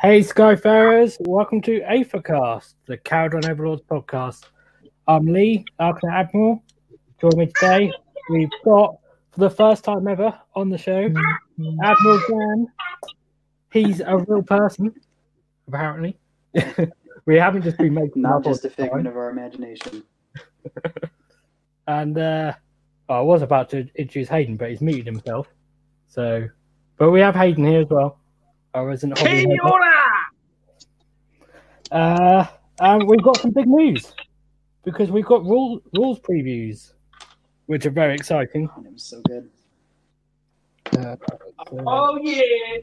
Hey, Skyfarers, welcome to Aethercast, the Kharadron Overlords podcast. I'm Lee, Arcanite Admiral. Join me today. We've got, for the first time ever on the show, Admiral Dan. He's a real person, apparently. we haven't just been making Not up just a the time. figment of our imagination. And uh, I was about to introduce Hayden, but he's muted himself. So, but we have Hayden here as well. Our resident hobby hater. Uh, and we've got some big news because we've got rule, rules previews, which are very exciting. Oh, it was so good. Uh, Oh yeah.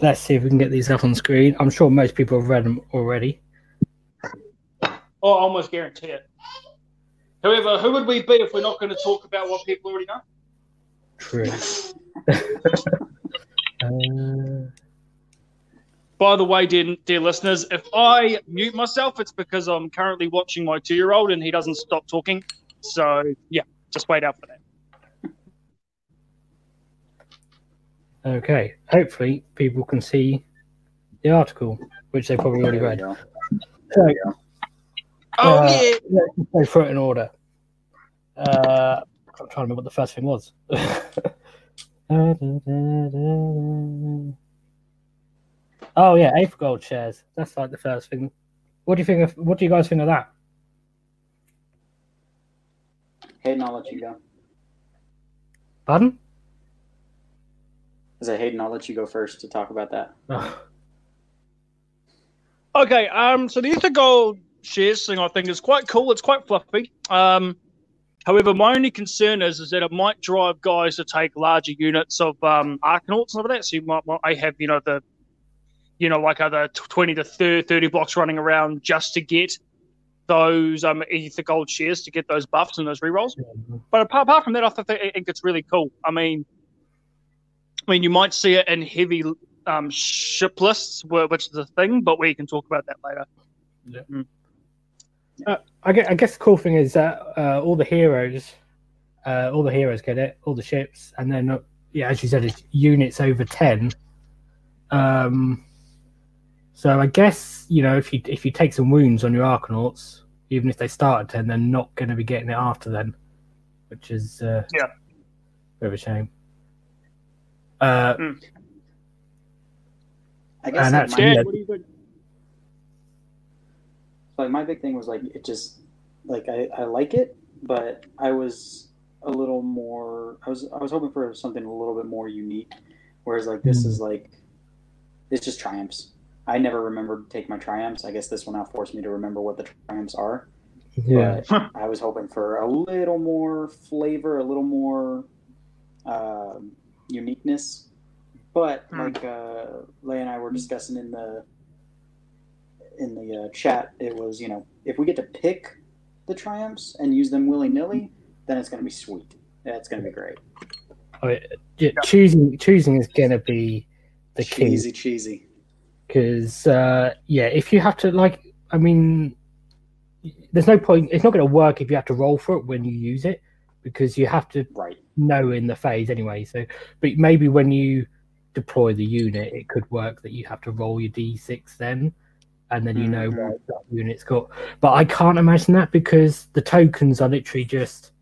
let's see if we can get these up on screen. I'm sure most people have read them already. Oh, I almost guarantee it. However, who would we be if we're not going to talk about what people already know? True. uh, By the way, dear, dear listeners, if I mute myself, it's because I'm currently watching my two-year-old and he doesn't stop talking. So yeah, just wait out for that. okay. Hopefully, people can see the article, which they probably already read. go. So, Oh Uh, yeah. let's just go through it in order. Uh, I'm trying to remember what the first thing was. oh yeah, Aether Gold shares. That's like the first thing. What do you think of? What do you guys think of that? Hayden, I'll let you go. Pardon? I said, Hayden, I'll let you go first to talk about that. Oh, Okay, um, so the Aether Gold shares thing I think is quite cool. It's quite fluffy. Um, however, my only concern is is that it might drive guys to take larger units of um, Arcanauts and stuff like that. So you might, might I have you know the, you know like other twenty to 30, 30 blocks running around just to get those um Aether Gold shares to get those buffs and those rerolls. But apart, apart from that, I think, I think it's really cool. I mean, I mean, you might see it in heavy um, ship lists, which is a thing, but we can talk about that later. I guess, I guess the cool thing is that uh, all the heroes, uh, all the heroes get it, all the ships, and then uh, yeah, as you said, it's units over ten. Um, so I guess you know if you if you take some wounds on your Arcanauts, even if they start at ten, they're not going to be getting it after then, which is uh, Yeah. a bit of a shame. Uh, I guess And like, actually, my, yeah. what do you think? like my big thing was like it just like I, I like it, but I was a little more. I was I was hoping for something a little bit more unique. Whereas like this Hmm. is like it's just triumphs. I never remembered to take my triumphs. I guess this will now force me to remember what the triumphs are. yeah, But I was hoping for a little more flavor, a little more um uniqueness. But Hmm. like uh, Lee and I were discussing in the in the uh, chat, it was you know if we get to pick the triumphs and use them willy nilly, then it's going to be sweet. That's going to be great. I mean, yeah, choosing choosing is going to be the key. cheesy, cheesy. Because uh, yeah, if you have to like, I mean, there's no point. It's not going to work if you have to roll for it when you use it because you have to Right. know in the phase anyway. So, but maybe when you deploy the unit, it could work that you have to roll your d6 then, and then you know Mhm. what that unit's got. But I can't imagine that because the tokens are literally just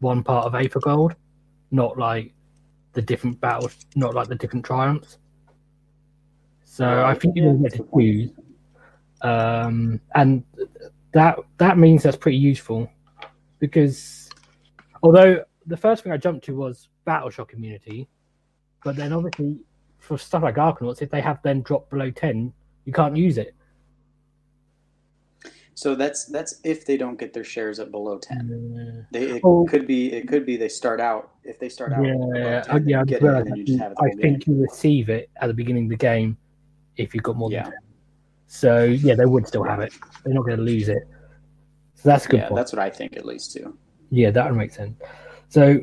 one part of Aether Gold, not like the different battles, not like the different triumphs. So I think Yeah, you get that's a to point. um, and that that means that's pretty useful because although the first thing I jumped to was Battle Shock immunity, but then obviously for stuff like Arcanauts, if they have then dropped below ten, you can't use it. So that's that's if they don't get their shares at below ten. They, it Oh. could be it could be they start out if they start out Yeah, above yeah, 10, then yeah. I, get it, then you just have it I think game. you receive it at the beginning of the game if you've got more than Yeah. 10. So yeah, they would still have it. They're not going to lose it. So that's good yeah, point. that's what I think at least too. Yeah, that would make sense. So,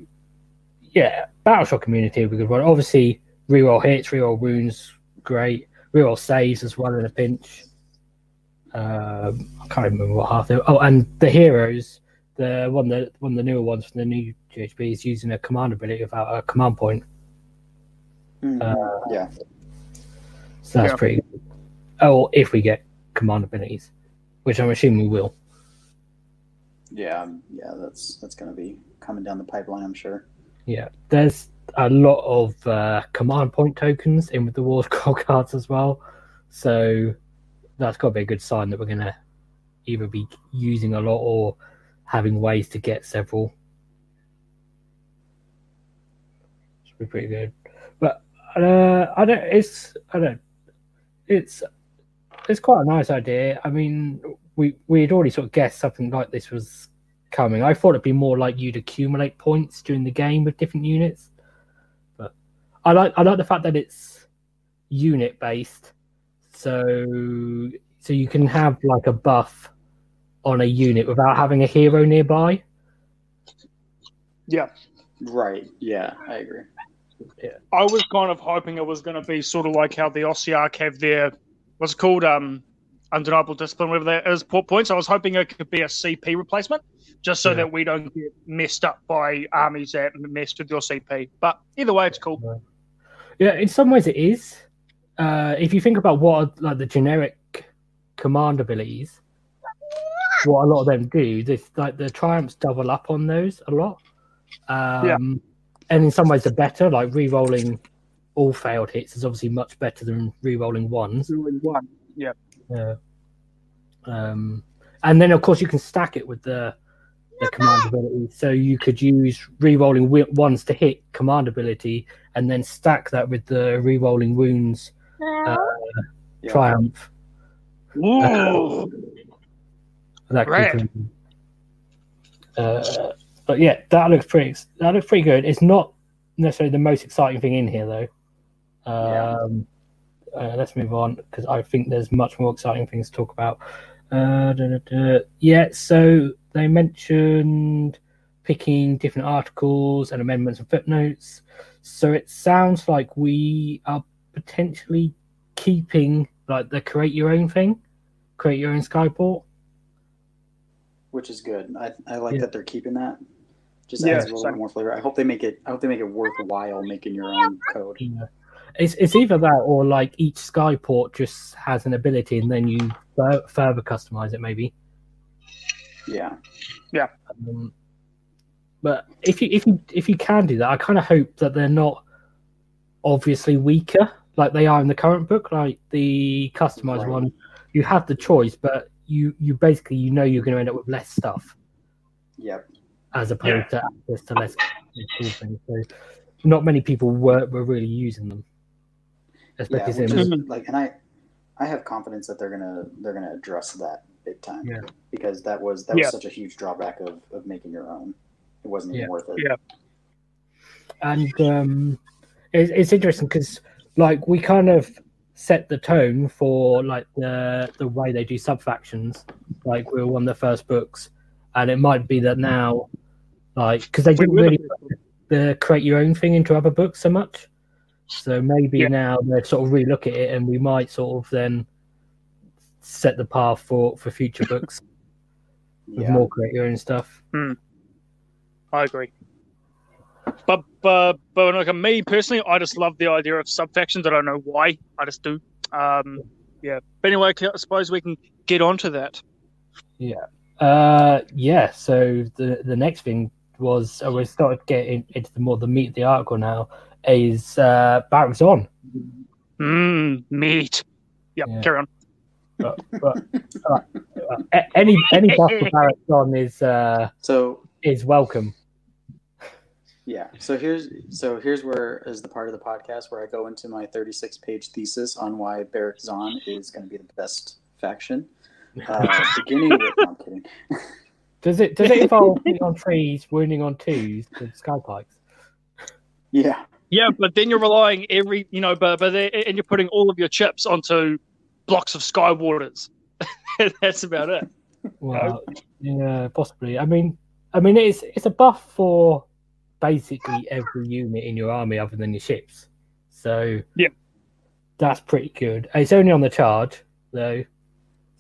yeah, Battleshock community would be a good one. Obviously, reroll hits, reroll wounds, great. Reroll saves as well in a pinch. Um, I can't remember what half they Oh, and the heroes, the one that one of the newer ones from the new GHB is using a command ability without a command point. Mhm. Uh, yeah, So that's Yeah. pretty good. Oh, if we get command abilities, which I'm assuming we will. Yeah, um, yeah, that's that's going to be coming down the pipeline, I'm sure. Yeah, there's a lot of uh, command point tokens in with the War Scroll cards as well. So that's got to be a good sign that we're going to either be using a lot or having ways to get several. Should be pretty good. But uh, I don't. It's I don't. It's it's quite a nice idea. I mean, we we had already sort of guessed something like this was coming. I thought it'd be more like you'd accumulate points during the game with different units. But I like I like the fact that it's unit based. So so you can have like a buff on a unit without having a hero nearby. Yeah. Right. Yeah, I agree. I was kind of hoping it was going to be sort of like how the Ossiarch have their what's it called um undeniable discipline, whatever that is, port points. I was hoping it could be a CP replacement, just so Yeah. that we don't get messed up by armies that messed with your CP. But either way, it's cool. Yeah, in some ways it is. Uh, if you think about what are, like the generic command abilities, what a lot of them do, this like the triumphs double up on those a lot. Um, Yeah. And in some ways, they're better. Like re-rolling all failed hits is obviously much better than re-rolling ones. One. Yeah. Um, and then of course you can stack it with the the command ability. So you could use re-rolling wi- ones to hit command ability, and then stack that with the re-rolling wounds uh, Yeah. triumph. Ooh. That could Right. Uh, but yeah, that looks pretty. That looks pretty good. It's not necessarily the most exciting thing in here, though. Yeah. Um, uh, let's move on because I think there's much more exciting things to talk about. Uh, da, da, da. Yeah, so they mentioned picking different articles and amendments and footnotes. So it sounds like we are potentially keeping like the create your own thing, create your own Skyport. which is good. I, I like Yeah. that they're keeping that. Just Yeah, adds a little same. bit more flavor. I hope they make it. I hope they make it worthwhile making your own code. Yeah. It's it's either that or like each Skyport just has an ability and then you fur- further customize it maybe. Yeah, Um, but if you if you if you can do that, I kind of hope that they're not obviously weaker like they are in the current book. Like the customized Right. one, you have the choice, but you you basically you know you're going to end up with less stuff yep, as opposed to access to less cool things. So not many people were were really using them, yeah. especially Which in is, like, and I, I have confidence that they're gonna they're gonna address that big time. Yeah. Because that was that was such a huge drawback of, of making your own. It wasn't even Yeah. worth it. Yeah. and um, it's, it's interesting because like we kind of set the tone for like the the way they do sub factions. Like we were one of the first books, and it might be that now, like because they didn't really the- create your own thing into other books so much. So maybe Yeah. now they're sort of relook at it, and we might sort of then set the path for for future books with Yeah. more create your own stuff. I agree. But but but like me personally, I just love the idea of sub factions. I don't know why. I just do. Um, yeah. But anyway, I suppose we can get onto that. Uh, yeah. So the the next thing was uh, we started getting into the more the meat of the article now is uh Barak-Zon. Mmm, meat. Yep. Yeah. Carry on. But, but uh, uh, any any buff for Barak-Zon is uh So is welcome. yeah. So here's so here's where is the part of the podcast where I go into my 36 page thesis on why Barak-Zon is going to be the best faction. Uh, beginning with, no, I'm kidding. Does it does it involve hitting on trees, wounding on twos with sky pikes? Yeah, Yeah, but then you're relying every you know, but but they- and you're putting all of your chips onto blocks of Skywardens. That's about it. Well, yeah, possibly. I mean, I mean, it's it's a buff for basically every unit in your army other than your ships. So Yeah. that's pretty good. It's only on the charge though.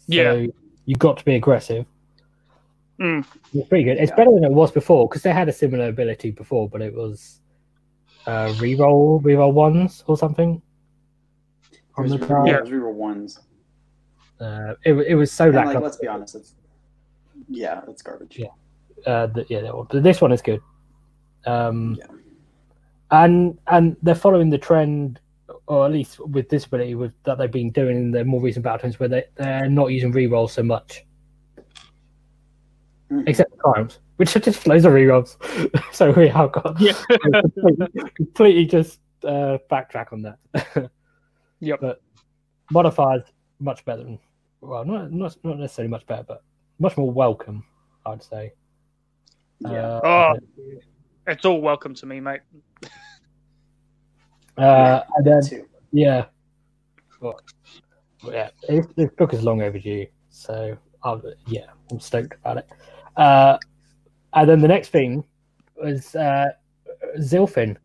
So Yeah. you've got to be aggressive. Mm. It's pretty good. It's Yeah. better than it was before because they had a similar ability before, but it was uh reroll reroll ones or something. on the Those drive. were, yeah, those were ones. Uh, it, it was so And, like, let's be honest, it's yeah, it's garbage. Yeah. uh, the, yeah, one. but this one is good. Um, Yeah. and and they're following the trend, or at least with disability, with that they've been doing in the more recent battletomes, where they they're not using rerolls so much, Mhm. except for triumphs, which are just loads of rerolls. so we have got Yeah. completely, completely just uh, backtrack on that. Yep. But modifiers much better than well, not not not necessarily much better, but much more welcome, I'd say. Yeah. Uh, Oh. It's all welcome to me, mate. Uh, and then, too. yeah, well, yeah, this, this book is long overdue, so I'll, yeah, I'm stoked about it. Uh, and then the next thing was uh, Zilfin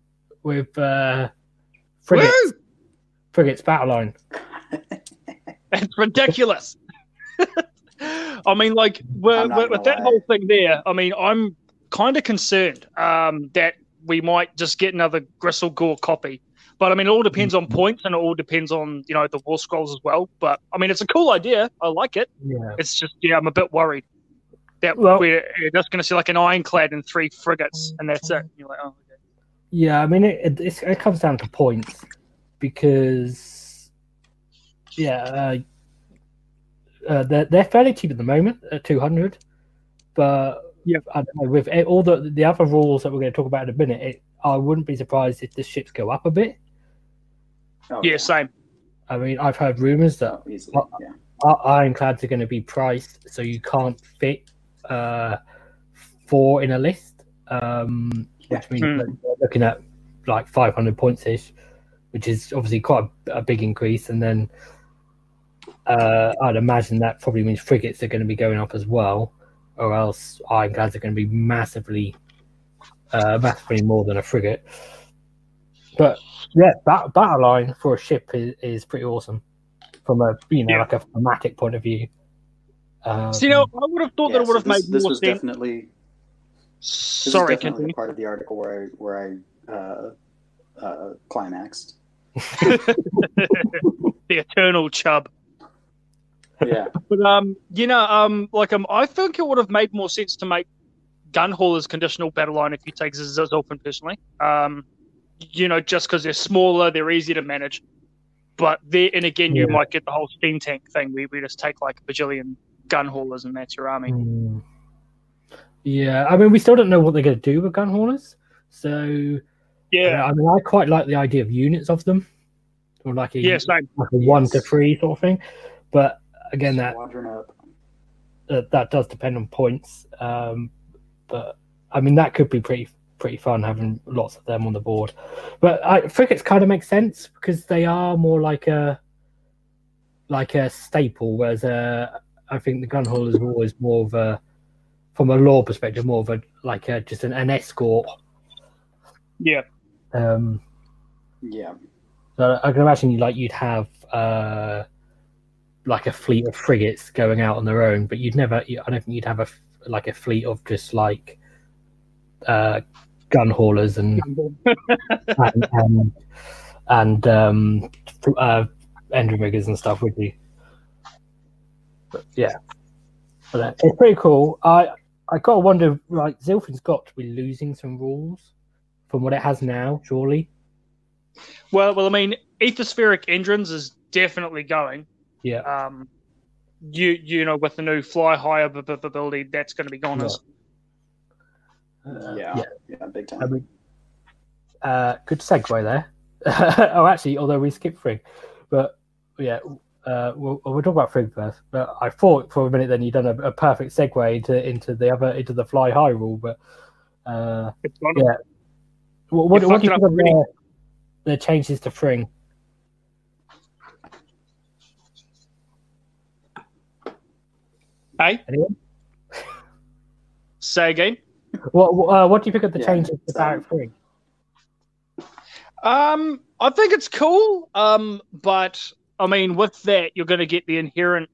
with uh, frigates, Woo! frigates battle line. It's ridiculous. I mean, like, with, I'm not with, with that lie. whole thing there, I mean, I'm kind of concerned um, that we might just get another Gristlegore copy. But I mean, it all depends on points and it all depends on, you know, the War Scrolls as well. But I mean, it's a cool idea. I like it. Yeah, It's just, yeah, I'm a bit worried that Well- we're just going to see like an ironclad and three frigates and that's it. You're like, oh, okay. yeah. I mean, it, it, it's, it comes down to points because, yeah, uh, uh, they're they're fairly cheap at the moment at two hundred, but Yeah. I don't know, with all the the other rules that we're going to talk about in a minute, it, I wouldn't be surprised if the ships go up a bit. Oh, yeah, same. I mean, I've heard rumors that Oh, easily. Yeah. ironclads are going to be priced so you can't fit uh, four in a list, um, which means that we're looking at like 500 points ish, which is obviously quite a, a big increase. And then uh, I'd imagine that probably means frigates are going to be going up as well, or else ironclads are going to be massively, uh, massively more than a frigate. But yeah, bat- battle line for a ship is, is pretty awesome from a you know Yeah. like a thematic point of view. Um, So, you know, I would have thought Yeah, that it would so have this, made this more was sense. definitely this Sorry, is definitely part of the article where I where I uh, uh, climaxed. the eternal chub. Yeah, But um, you know, um, like um, I think it would have made more sense to make gun haulers conditional battle line if you take Zilfin personally. Um, you know, just because they're smaller, they're easier to manage. But there, and again, you Yeah. might get the whole steam tank thing where we just take like a bajillion gun haulers and that's your army. Hmm. Yeah, I mean, we still don't know what they're going to do with gun haulers. So, Yeah, I mean, I quite like the idea of units of them, or like a, yeah, like a one to three sort of thing. But again, that squadron up. uh, that does depend on points. Um, but I mean, that could be pretty pretty fun having lots of them on the board. But I frigates kind of make sense because they are more like a like a staple, whereas uh, I think the gun haulers are always more of a from a law perspective, more of a like a, just an, an escort. Yeah, Um, Yeah, so I can imagine you like you'd have uh, like a fleet of frigates going out on their own, but you'd never. I don't think you'd have a f- like a fleet of just like uh, gun haulers and and and, and um, uh, Endrinriggers and stuff, would you? But yeah, but uh, it's pretty cool. I I gotta wonder, like Zilfin's got to be losing some rules from what it has now, surely. Well, well, I mean, ethospheric engines is definitely going. Yeah. Um, you you know, with the new fly b- ability, that's going to be gone. Yeah. As Uh, yeah, yeah, big time. I mean, uh, good segue there. oh, actually, although we skipped Frig, but yeah, uh, we'll, we'll talk about Frig first. But I thought for a minute then you'd done a, a perfect segue into into the other into the fly high rule. But uh. Yeah. what, what, what do you think of up the, the changes to Fring? Hey, Anyone? say again. What uh, what do you think of the Yeah, changes to Barak Fring? Um, I think it's cool. Um, but I mean, with that, you're going to get the inherent,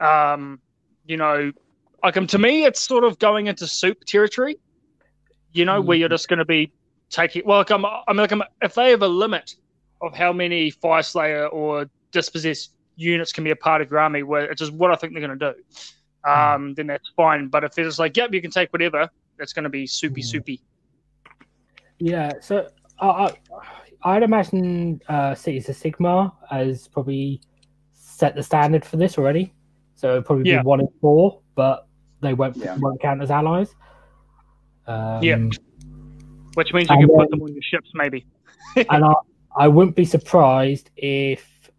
um, you know, like um, to me, it's sort of going into soup territory. You know, where you're just going to be taking. Well, like, I'm, I mean, like, I'm, if they have a limit of how many Fyreslayer or dispossessed units can be a part of your army, where it's just what I think they're going to do, um, then that's fine. But if it's like, yep, you can take whatever, that's going to be soupy, Mm. soupy. Yeah, so I, I, I'd imagine uh, Cities of Sigmar has probably set the standard for this already. So it'll probably Yeah. be one in four, but they won't Yeah. won't count as allies. Um, Yeah. Which means you And can put them on your ships, maybe. and I, I wouldn't be surprised if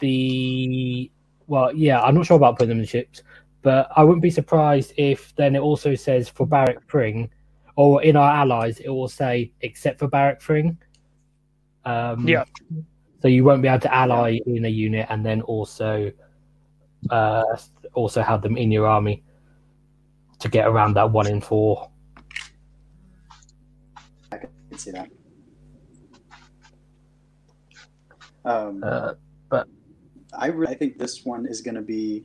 the well, yeah, I'm not sure about putting them in ships, but I wouldn't be surprised if then it also says for Barak Fring, or in our allies, it will say except for Barak Fring. Um, Yeah. So you won't be able to ally in a unit and then also, uh, also have them in your army to get around that one in four. I can see that. Um, Uh, I re- I think this one is going to be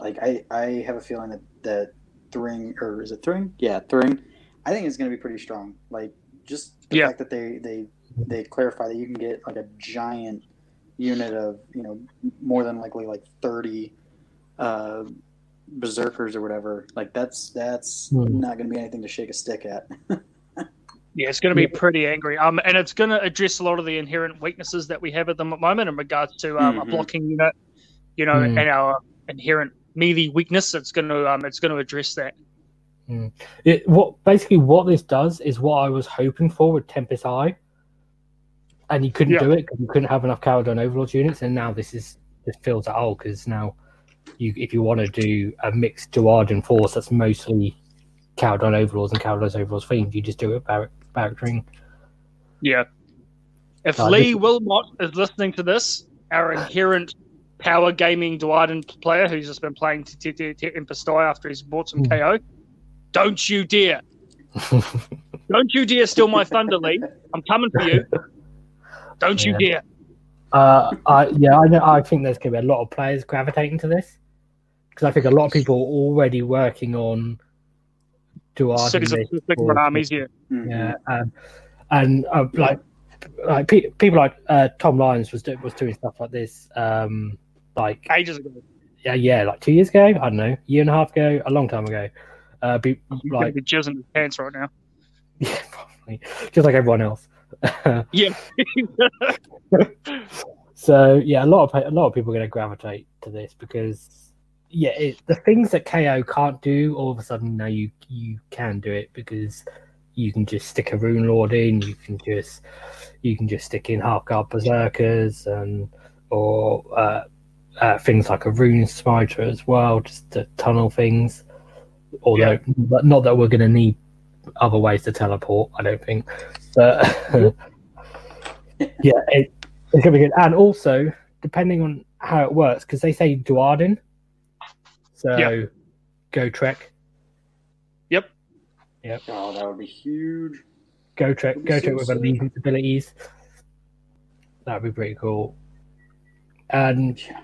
like I I have a feeling that that Thring or is it Thring? Yeah, Thring. I think it's going to be pretty strong. Like just the Yeah. fact that they they they clarify that you can get like a giant unit of you know more than likely like thirty uh, berserkers or whatever. Like that's that's Hmm. not going to be anything to shake a stick at. Yeah, it's going to be pretty angry. Um, and it's going to address a lot of the inherent weaknesses that we have at the moment in regards to um, a Mhm. blocking unit, you know, Mm. and our inherent melee weakness. It's going to um, it's going to address that. It, what basically what this does is what I was hoping for with Tempest Eye, and you couldn't Yeah. do it because you couldn't have enough Kharadron Overlords units, and now this is this fills that hole because now you if you want to do a mixed Duardin force that's mostly Kharadron Overlords and Kharadron Overlords themed, you just do it Barrack Barrack Ring. Yeah. If Uh, Lee Wilmot is listening to this, our inherent power gaming Duardin player who's just been playing T- T- T- T- Tempest after he's bought some Mm. KO, don't you dare. Don't you dare steal my thunder, Lee. I'm coming for you. Don't you dare. Uh, I, yeah, I know. I think there's going to be a lot of players gravitating to this because I think a lot of people are already working on Duardin Cities of lists Pacific or- armies, yeah. Mhm. Yeah, um, and uh, like like pe- people like uh, Tom Lyons was do- was doing stuff like this, um, like Ages ago. yeah, yeah, like two years ago. I don't know, year and a half ago, a long time ago. Uh, be, He's going to like be jizzing his pants right now. yeah, probably just like everyone else. Yeah. so yeah, a lot of a lot of people are going to gravitate to this because yeah, it, the things that KO can't do, all of a sudden now you you can do it because you can just stick a rune lord in, you can just you can just stick in Hearthguard berserkers and or uh, uh, things like a rune smiter as well, just to tunnel things. Although but not that we're going to need other ways to teleport, I don't think. But yeah, it, it's gonna be good. And also, depending on how it works, because they say Duardin, so Yeah. Gotrek, Yep. Yep. Oh, that would be huge. Gotrek, That'd go so trek with allegiance abilities. That'd be pretty cool. And Yeah.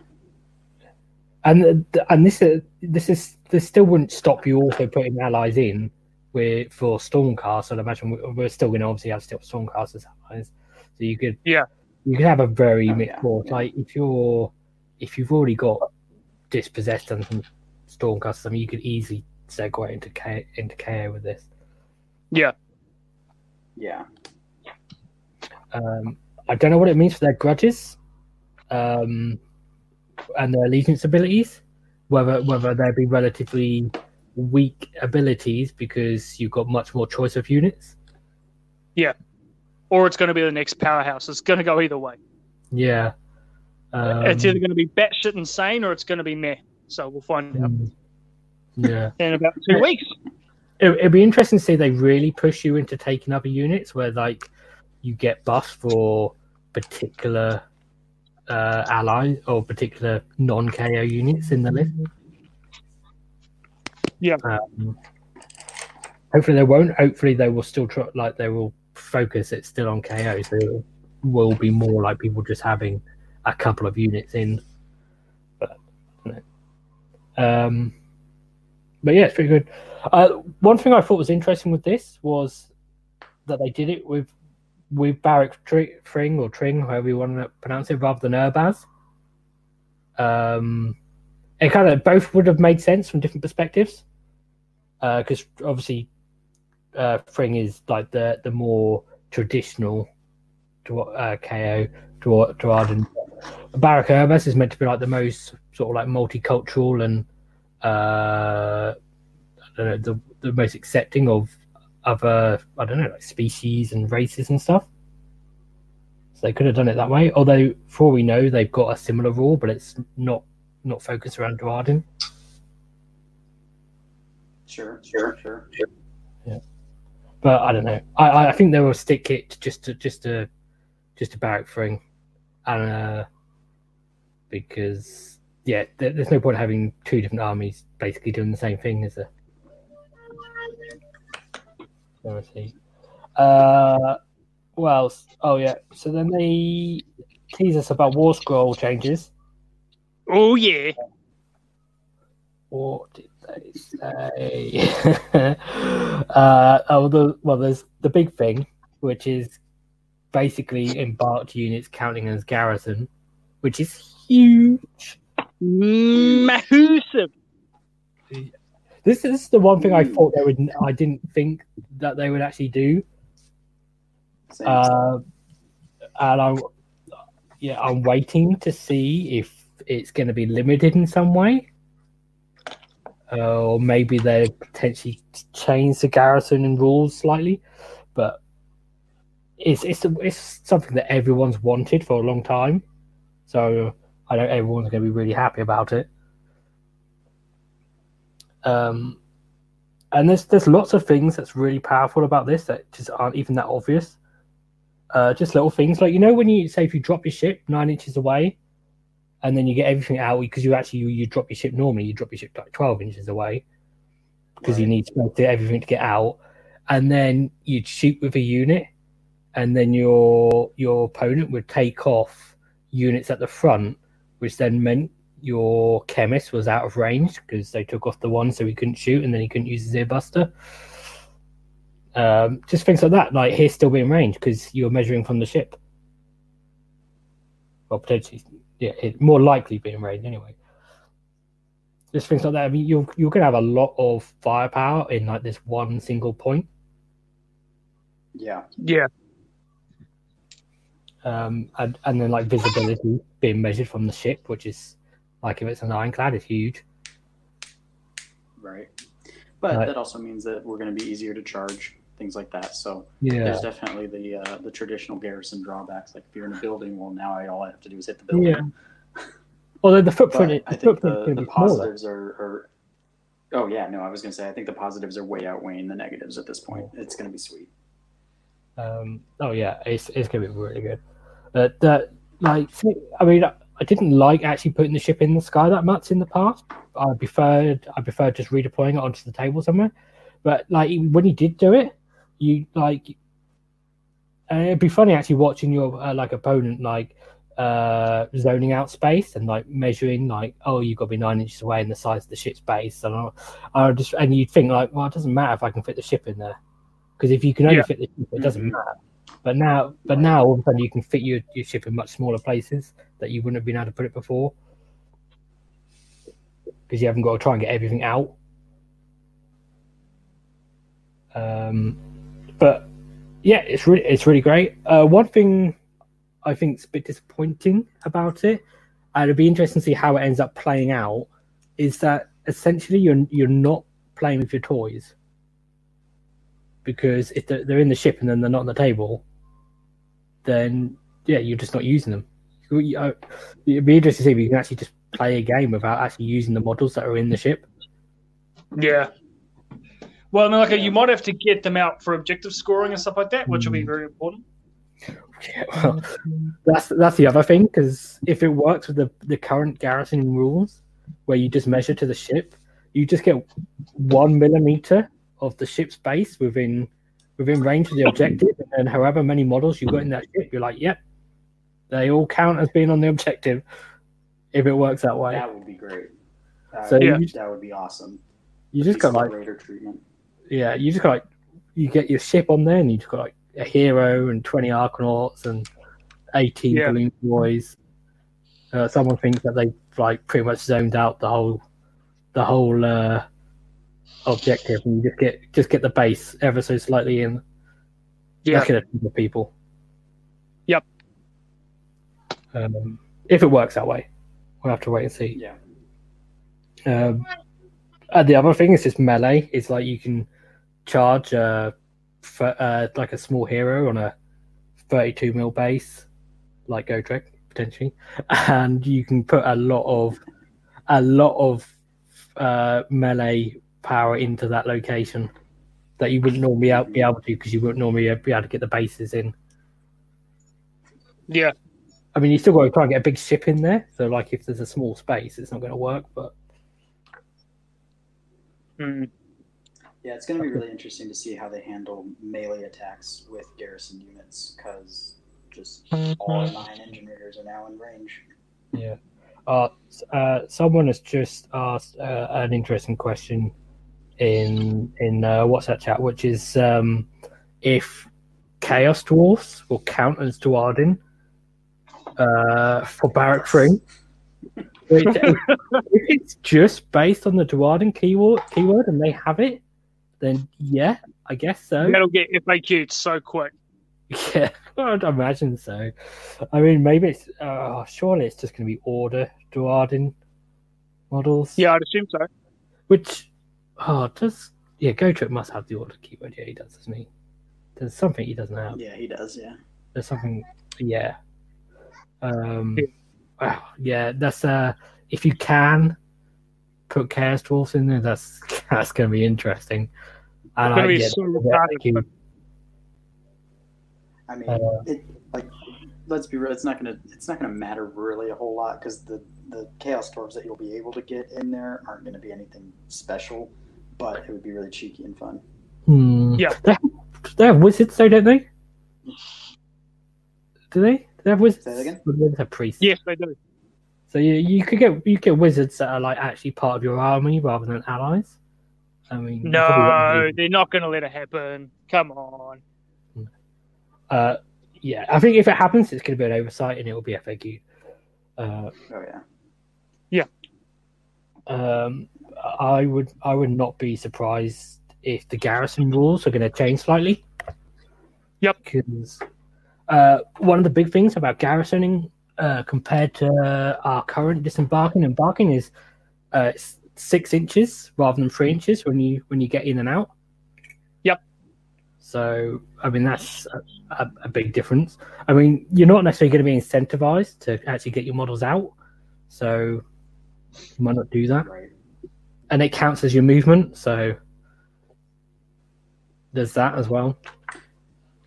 And and this is this is this still wouldn't stop you also putting allies in with for Stormcast. I'd imagine we- we're still going to obviously have still Stormcast as allies, so you could Yeah. you could have a very Oh, mixed yeah, force. yeah. Like if you're if you've already got dispossessed and some Stormcast, I mean you could easily segue into K, into KO with this. Yeah. Yeah. Um, I don't know what it means for their grudges, um, and their allegiance abilities. Whether whether they'd be relatively weak abilities because you've got much more choice of units. Yeah, or it's going to be the next powerhouse. It's going to go either way. Yeah. Um, it's either going to be batshit insane or it's going to be meh. So we'll find out mm, yeah. in about two weeks. It, it'd be interesting to see they really push you into taking other units where like you get buffs for particular uh, allies or particular non KO units in the list. Yeah. Um, hopefully they won't. Hopefully they will still try like they will focus it still on KO. So it will be more like people just having a couple of units in. But no. um, but yeah, it's pretty good. Uh, one thing I thought was interesting with this was that they did it with with Barrack Tri- Fring or Tring, however you want to pronounce it, rather than Urbaz. Um, it kind of both would have made sense from different perspectives. Because obviously, uh, Fring is like the the more traditional to uh, KO to to Arden. Barak-Urbaz is meant to be like the most sort of like multicultural and uh, I don't know the the most accepting of other I don't know like species and races and stuff. So they could have done it that way. Although for all we know, they've got a similar rule, but it's not not focused around Duardin. Sure, sure, sure. Yeah. But I don't know. I, I think they will stick it just to just to just to Barak Fring, and uh, because yeah, there, there's no point having two different armies basically doing the same thing, is there? Let me. Uh, what else? Oh yeah. So then they tease us about War Scroll changes. Oh yeah. What did they say? uh, oh, the, well, there's the big thing, which is basically embarked units counting as garrison, which is huge. Massive. This is the one thing I thought they would. I didn't think that they would actually do. Uh, and I'm, yeah, I'm waiting to see if it's going to be limited in some way, uh, or maybe they potentially change the garrison and rules slightly. But it's it's it's something that everyone's wanted for a long time, so I know everyone's going to be really happy about it. Um, and there's there's lots of things that's really powerful about this that just aren't even that obvious. Uh, just little things like you know when you say if you drop your ship nine inches away, and then you get everything out because you actually you, you drop your ship normally you drop your ship like twelve inches away because you need to everything to get out, and then you'd shoot with a unit, and then your your opponent would take off units at the front, which then meant your chemist was out of range because they took off the one so he couldn't shoot, and then he couldn't use his ear buster. Um, just things like that, like he's still being range because you're measuring from the ship. Well, potentially, yeah, it more likely being range anyway. Just things like that. I mean, you're you're gonna have a lot of firepower in like this one single point. Yeah. Yeah. um, and, and then like visibility being measured from the ship, which is like if it's an ironclad, it's huge. Right. But Right. that also means that we're going to be easier to charge things like that. So Yeah, there's definitely the uh, the traditional garrison drawbacks. Like if you're in a building, well, now I, all I have to do is hit the building. Yeah. although the But footprint, I the think the, the smaller. positives are, are. Oh yeah, no, I was going to say I think the positives are way outweighing the negatives at this point. It's going to be sweet. Um, oh yeah, it's it's going to be really good. But that like, I mean, I didn't like actually putting the ship in the sky that much in the past. I preferred I preferred just redeploying it onto the table somewhere. But like when you did do it, you like uh, it'd be funny actually watching your uh, like opponent like uh zoning out space and like measuring like oh you've got to be nine inches away in the size of the ship's base and I, just and you'd think like well it doesn't matter if I can fit the ship in there because if you can only Yeah. fit the ship it doesn't Mhm. matter but now but now all of a sudden you can fit your, your ship in much smaller places that you wouldn't have been able to put it before. Because you haven't got to try and get everything out. Um but yeah it's really it's really great. Uh one thing i think is a bit disappointing about it and it'd be interesting to see how it ends up playing out is that essentially you're you're not playing with your toys. Because if they're, they're in the ship and then they're not on the table then yeah you're just not using them uh, it'd be interesting to see if you can actually just play a game without actually using the models that are in the ship Yeah. Well, I mean, like you might have to get them out for objective scoring and stuff like that, which will be Mm. very important. Yeah, well, that's that's the other thing because if it works with the the current garrison rules, where you just measure to the ship, you just get one millimeter of the ship's base within within range of the objective, and however many models you got in that ship, you're like, yep, they all count as being on the objective. If it works that way, That would be great. That, So Yeah. you, that would be awesome. you just got like Raider treatment. yeah, you just got like you get your ship on there, and you just got like a hero and twenty arcanauts and eighteen Yeah. balloon boys, Uh, someone thinks that they like pretty much zoned out the whole the whole uh, objective, and you just get just get the base ever so slightly in. Yeah. That could appeal people. Yep. Um, if it works that way, we'll have to wait and see. Yeah. Um, and the other thing is just melee. It's like you can charge uh, for, uh, like a small hero on a 32 mil base, like Gotrek potentially, and you can put a lot of a lot of uh, melee power into that location that you wouldn't normally be able- to because you wouldn't normally be able to get the bases in. Yeah. I mean, you still got to try and get a big ship in there. So, like, if there's a small space, it's not going to work. But Mm. Yeah, it's going to be really interesting to see how they handle melee attacks with garrison units because just all nine engineers are now in range. yeah, uh, uh, someone has just asked uh, an interesting question in in uh, WhatsApp chat, which is um, if Chaos Dwarfs will count as Duardin uh, for Barrack Three. Which, if it's just based on the Duardin keyword, keyword and they have it, then yeah, I guess so. That'll get FAQ'd so quick. Yeah, I'd imagine so. I mean, maybe it's uh, surely it's just going to be order Duardin models. Yeah, I'd assume so. Which, oh, does yeah, Gotrek must have the order keyword. Yeah, he does, doesn't he? There's something he doesn't have. Yeah, he does. Yeah. There's something, yeah. Um, Yeah. wow, yeah, that's uh, if you can put Chaos Dwarfs in there, that's that's going to be interesting. And Gonna I be get so the retarded, FAQ. I mean, Uh, it like let's be real. It's not gonna it's not gonna matter really a whole lot because the the chaos dwarves that you'll be able to get in there aren't going to be anything special, but it would be really cheeky and fun. Hmm. Yeah. They have, they have wizards, though, don't they? Do they? Do they have wizards? Say that again? Or do They have priests. Yes, they do. So you, you could get you get wizards that are like actually part of your army rather than allies. I mean, No, they're not going to let it happen. Come on. Uh, yeah, I think if it happens, it's going to be an oversight and it will be FAQ. Uh, Oh yeah, yeah. um, I would I would not be surprised if the garrison rules are going to change slightly. Yep. Because uh, one of the big things about garrisoning uh, compared to our current disembarking and barking is uh, it's six inches rather than three inches when you when you get in and out. Yep. So I mean that's a, a, a big difference. I mean you're not necessarily going to be incentivized to actually get your models out, so you might not do that Right. And it counts as your movement. So there's that as well.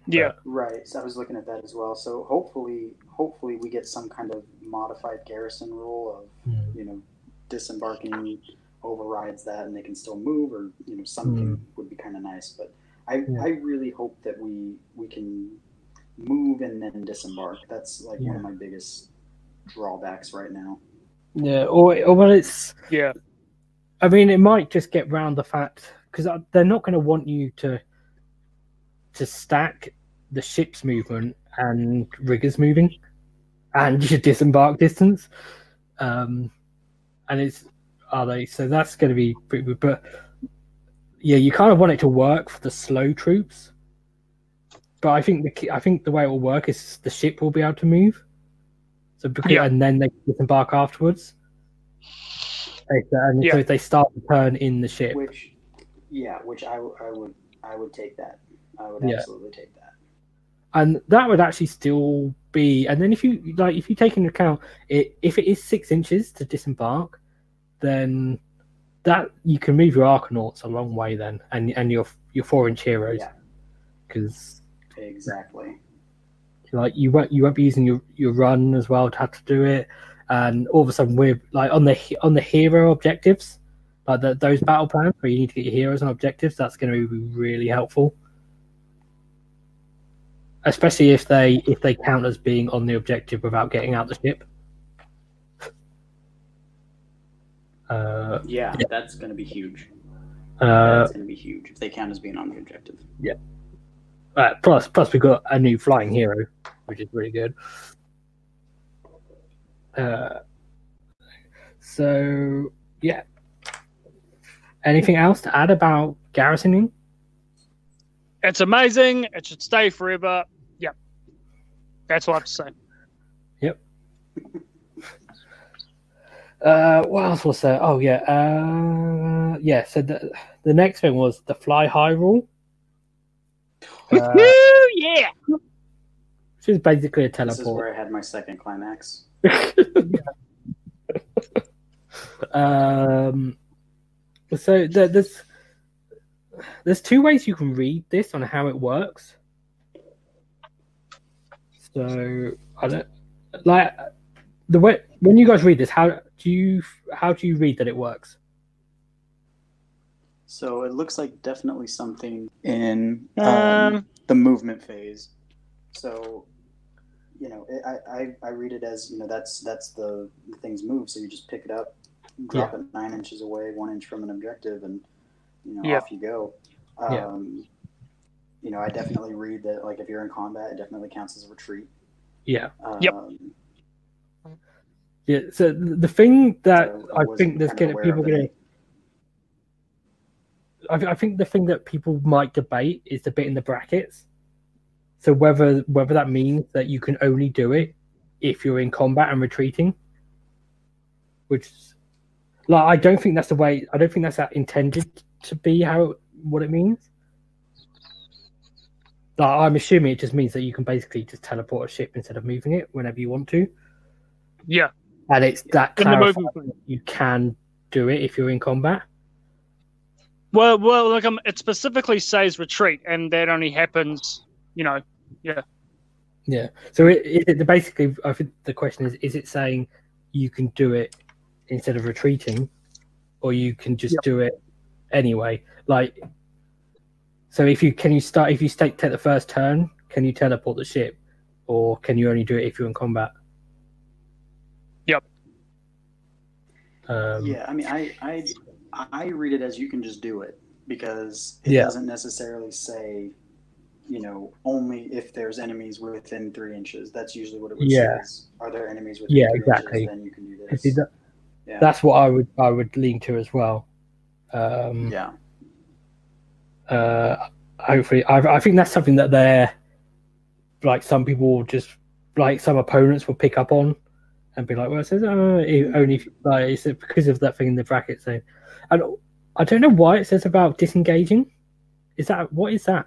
Yeah. Right. So I was looking at that as well. So hopefully, hopefully we get some kind of modified garrison rule of Hmm. you know disembarking overrides that and they can still move or you know something would be kind of nice. But I. Yeah. I really hope that we we can move and then disembark. That's like one of my biggest drawbacks right now. Yeah, or, or well, it's. Yeah. I mean, it might just get round the fact because they're not going to want you to to stack the ship's movement and riggers moving and your disembark distance. Um, and it's are they so that's going to be pretty good, but yeah, you kind of want it to work for the slow troops. But I think the key- I think the way it will work is the ship will be able to move. So because, Yeah. and then they can disembark afterwards. They- uh, And so if they start the turn in the ship, Which, yeah, which I would I would take that. I would Yeah. absolutely take that. and that would actually still be. And then if you like, if you take into account it, if it is six inches to disembark, then that you can move your Arcanauts a long way then, and and your your four inch heroes, Yeah. because Exactly. like you won't you won't be using your your run as well to have to do it, and all of a sudden we're like on the on the hero objectives, like the, those battle plans where you need to get your heroes on objectives. That's going to be really helpful, especially if they if they count as being on the objective without getting out the ship. Uh, Yeah, that's going to be huge. uh, That's going to be huge if they count as being on the objective. Yeah. Uh, plus, plus we've got a new flying hero, which is really good. Uh, so yeah. Anything else to add about garrisoning? It's amazing. It should stay forever. Yep. That's what I have to say. Yep. Uh, what else was there? Oh yeah, uh, yeah. So the the next thing was the fly high rule, uh, yeah. which is basically a This is teleport. where I had my second climax. um, so the, there's there's two ways you can read this on how it works. So I don't like the way when you guys read this. How do you how do you read that it works? So it looks like definitely something in um, Um, the movement phase. So, you know, it, I, I I read it as you know that's that's the, the things move. So you just pick it up, drop it nine inches away, one inch from an objective, and you know Yeah. off you go. Yeah. Um, You know, I definitely read that like if you're in combat, it definitely counts as a retreat. Yeah. Um, Yep. Yeah. So the the thing that So I think there's kind gonna of people of gonna. I, I think the thing that people might debate is the bit in the brackets. So whether whether that means that you can only do it if you're in combat and retreating, which, like, I don't think that's the way. I don't think that's that intended to be how what it means. Like, I'm assuming it just means that you can basically just teleport a ship instead of moving it whenever you want to, yeah. and it's that In the clarifies movement. that you can do it if you're in combat. Well, well, like um, it specifically says retreat, and that only happens, you know. Yeah. Yeah. So it, is it basically? I think the question is: Is it saying you can do it instead of retreating, or you can just Yep. do it anyway? Like, so if you can you start if you take take the first turn, can you teleport the ship, or can you only do it if you're in combat? Yep. Um, yeah, I mean, I, I I read it as you can just do it because it Yeah. doesn't necessarily say, you know, only if there's enemies within three inches. That's usually what it would Yeah. say. Are there enemies within Yeah, three exactly. inches? Then you can do See, this. that- Yeah. That's what I would I would lean to as well. Um, yeah. uh, hopefully, I, I think that's something that they're like some people will just like some opponents will pick up on and be like, well, it says oh, it only like it's because of that thing in the bracket saying, and I don't know why it says about disengaging. Is that what is that?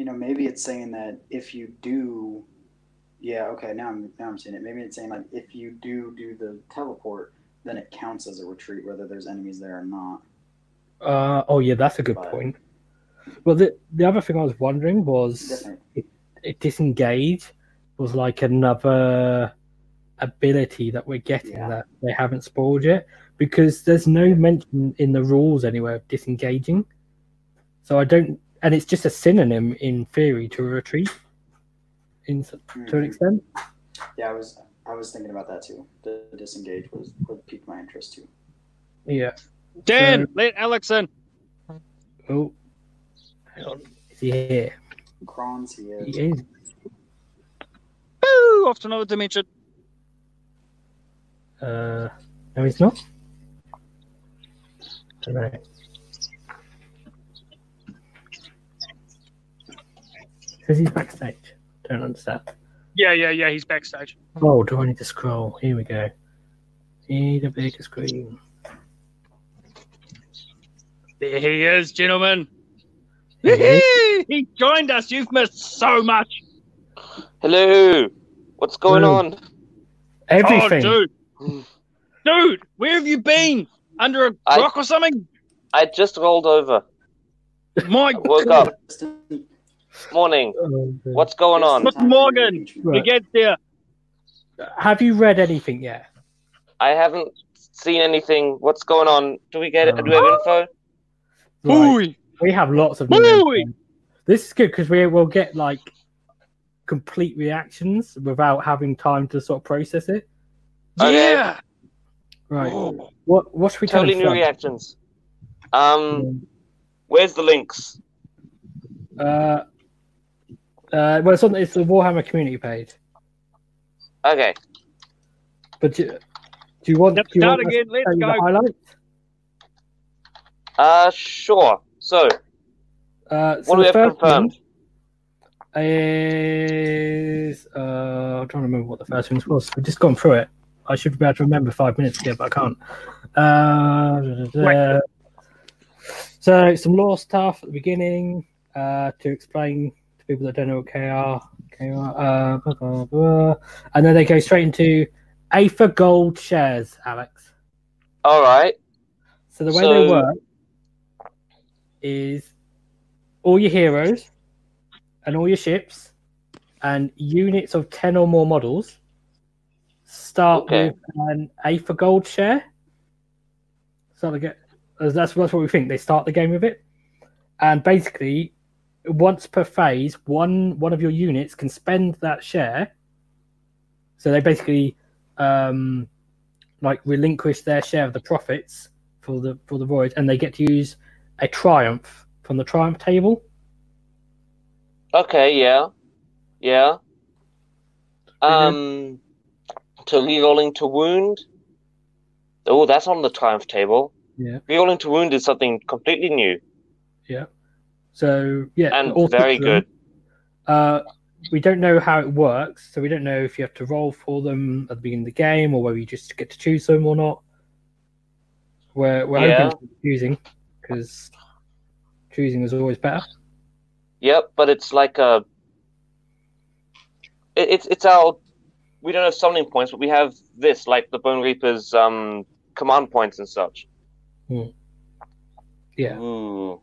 You know, maybe it's saying that if you do, yeah, okay, now I'm now I'm seeing it. Maybe it's saying like if you do do the teleport, then it counts as a retreat, whether there's enemies there or not. Uh, oh yeah, that's a good But- point. Well, the the other thing I was wondering was Definitely. it, disengage was like another ability that we're getting Yeah. that they haven't spoiled yet because there's no mention in the rules anywhere of disengaging. So I don't, and it's just a synonym in theory to a retreat, in to an Mhm. extent. Yeah, I was I was thinking about that too. The disengage was would pique my interest too. Yeah. Dan, So- let Alex in. Oh, hang on. Is he here? Kron's he is. He is. Woo, off to another dimension. Uh, no, he's not. Don't know. Says he's backstage. Don't understand. Yeah, yeah, yeah. He's backstage. Oh, do I need to scroll? Here we go. Need a bigger screen. There he is, gentlemen. There he joined us. You've missed so much. Hello. What's going Hello. on? Everything. Oh, dude. Dude, where have you been? Under a I- rock or something? I just rolled over. My Woke God. up. Morning. Oh, What's going on? Good morning. We get there. Have you read anything yet? I haven't seen anything. What's going on? Do we get it? Do we have info? Right. We have lots of new info. This is good because we will get like complete reactions without having time to sort of process it. Okay. Yeah. Right. Oh. What what should we Totally new first? reactions. Um, where's the links? Uh, Uh, well, it's on it's the Warhammer community page. Okay. But do, do you want? Yep, do you start want again. to Let's tell you the go. highlights? Uh, sure. So, Uh, so what do we the have first one confirmed? is uh, I'm trying to remember what the first one was. We've just gone through it. I should be able to remember five minutes ago, but I can't. Uh, da, da, da. Right. So some law stuff at the beginning uh, to explain to people that don't know what KR, KR, uh, blah, blah, blah. and then they go straight into Aether Gold shares, Alex. All right. So the way So- they work is all your heroes and all your ships and units of 10 or more models start Okay. with an Aether Gold share. So they get that's that's what we think. They start the game with it. And basically once per phase, one one of your units can spend that share. So they basically um like relinquish their share of the profits for the for the voyage, and they get to use a triumph from the triumph table. Okay. Yeah. Yeah. Um, to rerolling to wound. Oh, that's on the triumph table. Yeah. Rerolling to wound is something completely new So yeah, and all very good. Uh, we don't know how it works, so we don't know if you have to roll for them at the beginning of the game or whether you just get to choose them or not. We're we're Yeah. choosing because choosing is always better. Yep, but it's like a. It, it's it's our. We don't have summoning points, but we have this, like the Bonereaper's um command points and such. Yeah. Ooh.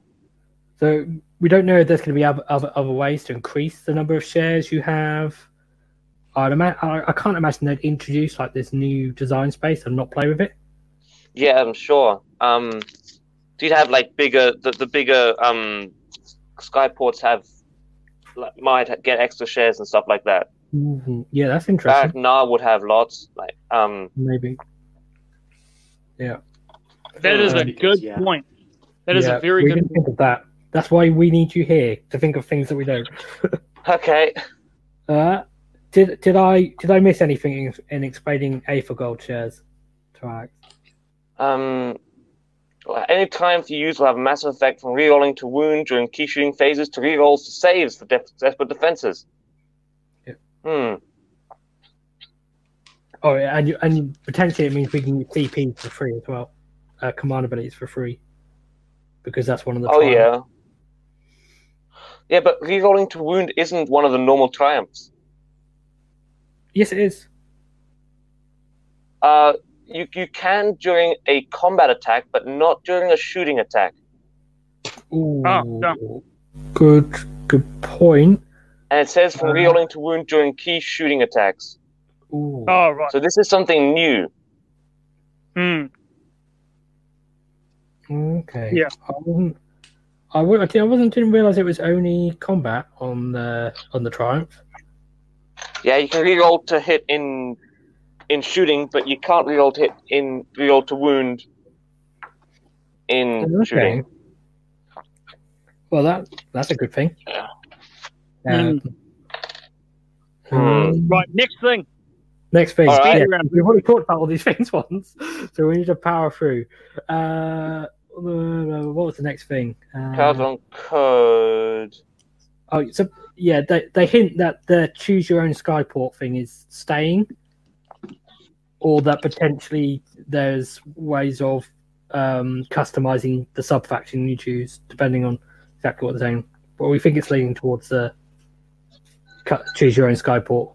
So we don't know if there's going to be other, other other ways to increase the number of shares you have. I'd ima- I, I can't imagine they'd introduce like this new design space and not play with it. Yeah, I'm sure. Um, do you have like bigger the, the bigger um skyports have like, might get extra shares and stuff like that. Mhm. Yeah, that's interesting. Ragnar would have lots. Like um, Maybe. Yeah, that is a Uh, good yeah. point. That is Yeah, a very good didn't think of that. That's why we need you here to think of things that we don't. okay. Uh, did did I did I miss anything in, in explaining Aether Gold shares? To Alex? Um, any time to use will have a massive effect from rerolling to wound during key shooting phases to rerolls to saves for def- desperate defenses. Yeah. Hmm. Oh, yeah, and you, and potentially it means we can use CP for free as well. Uh, command abilities for free because that's one of the. Oh yeah. Yeah, but rerolling to wound isn't one of the normal triumphs. Yes, it is. Uh, you you can during a combat attack, but not during a shooting attack. Ooh, Oh, yeah. Good, good point. And it says from Uh. rerolling to wound during key shooting attacks. Ooh. Oh right. So this is something new. Hmm. Okay. Yeah. I wasn't. I, wa- I wasn't didn't realize it was only combat on the on the Triumph. Yeah, you can reroll to hit in in shooting, but you can't reroll to hit in reroll to wound in Okay. shooting. Well, that that's a good thing. Yeah. Um, um, Right. Next thing. Next thing. All right. Yeah, we've already talked about all these things once, so we need to power through. Uh, what was the next thing? Uh, Cards on code. Oh, so yeah, they they hint that the choose your own skyport thing is staying, or that potentially there's ways of um, customizing the sub faction you choose depending on exactly what they're saying. But we think it's leaning towards the choose your own skyport.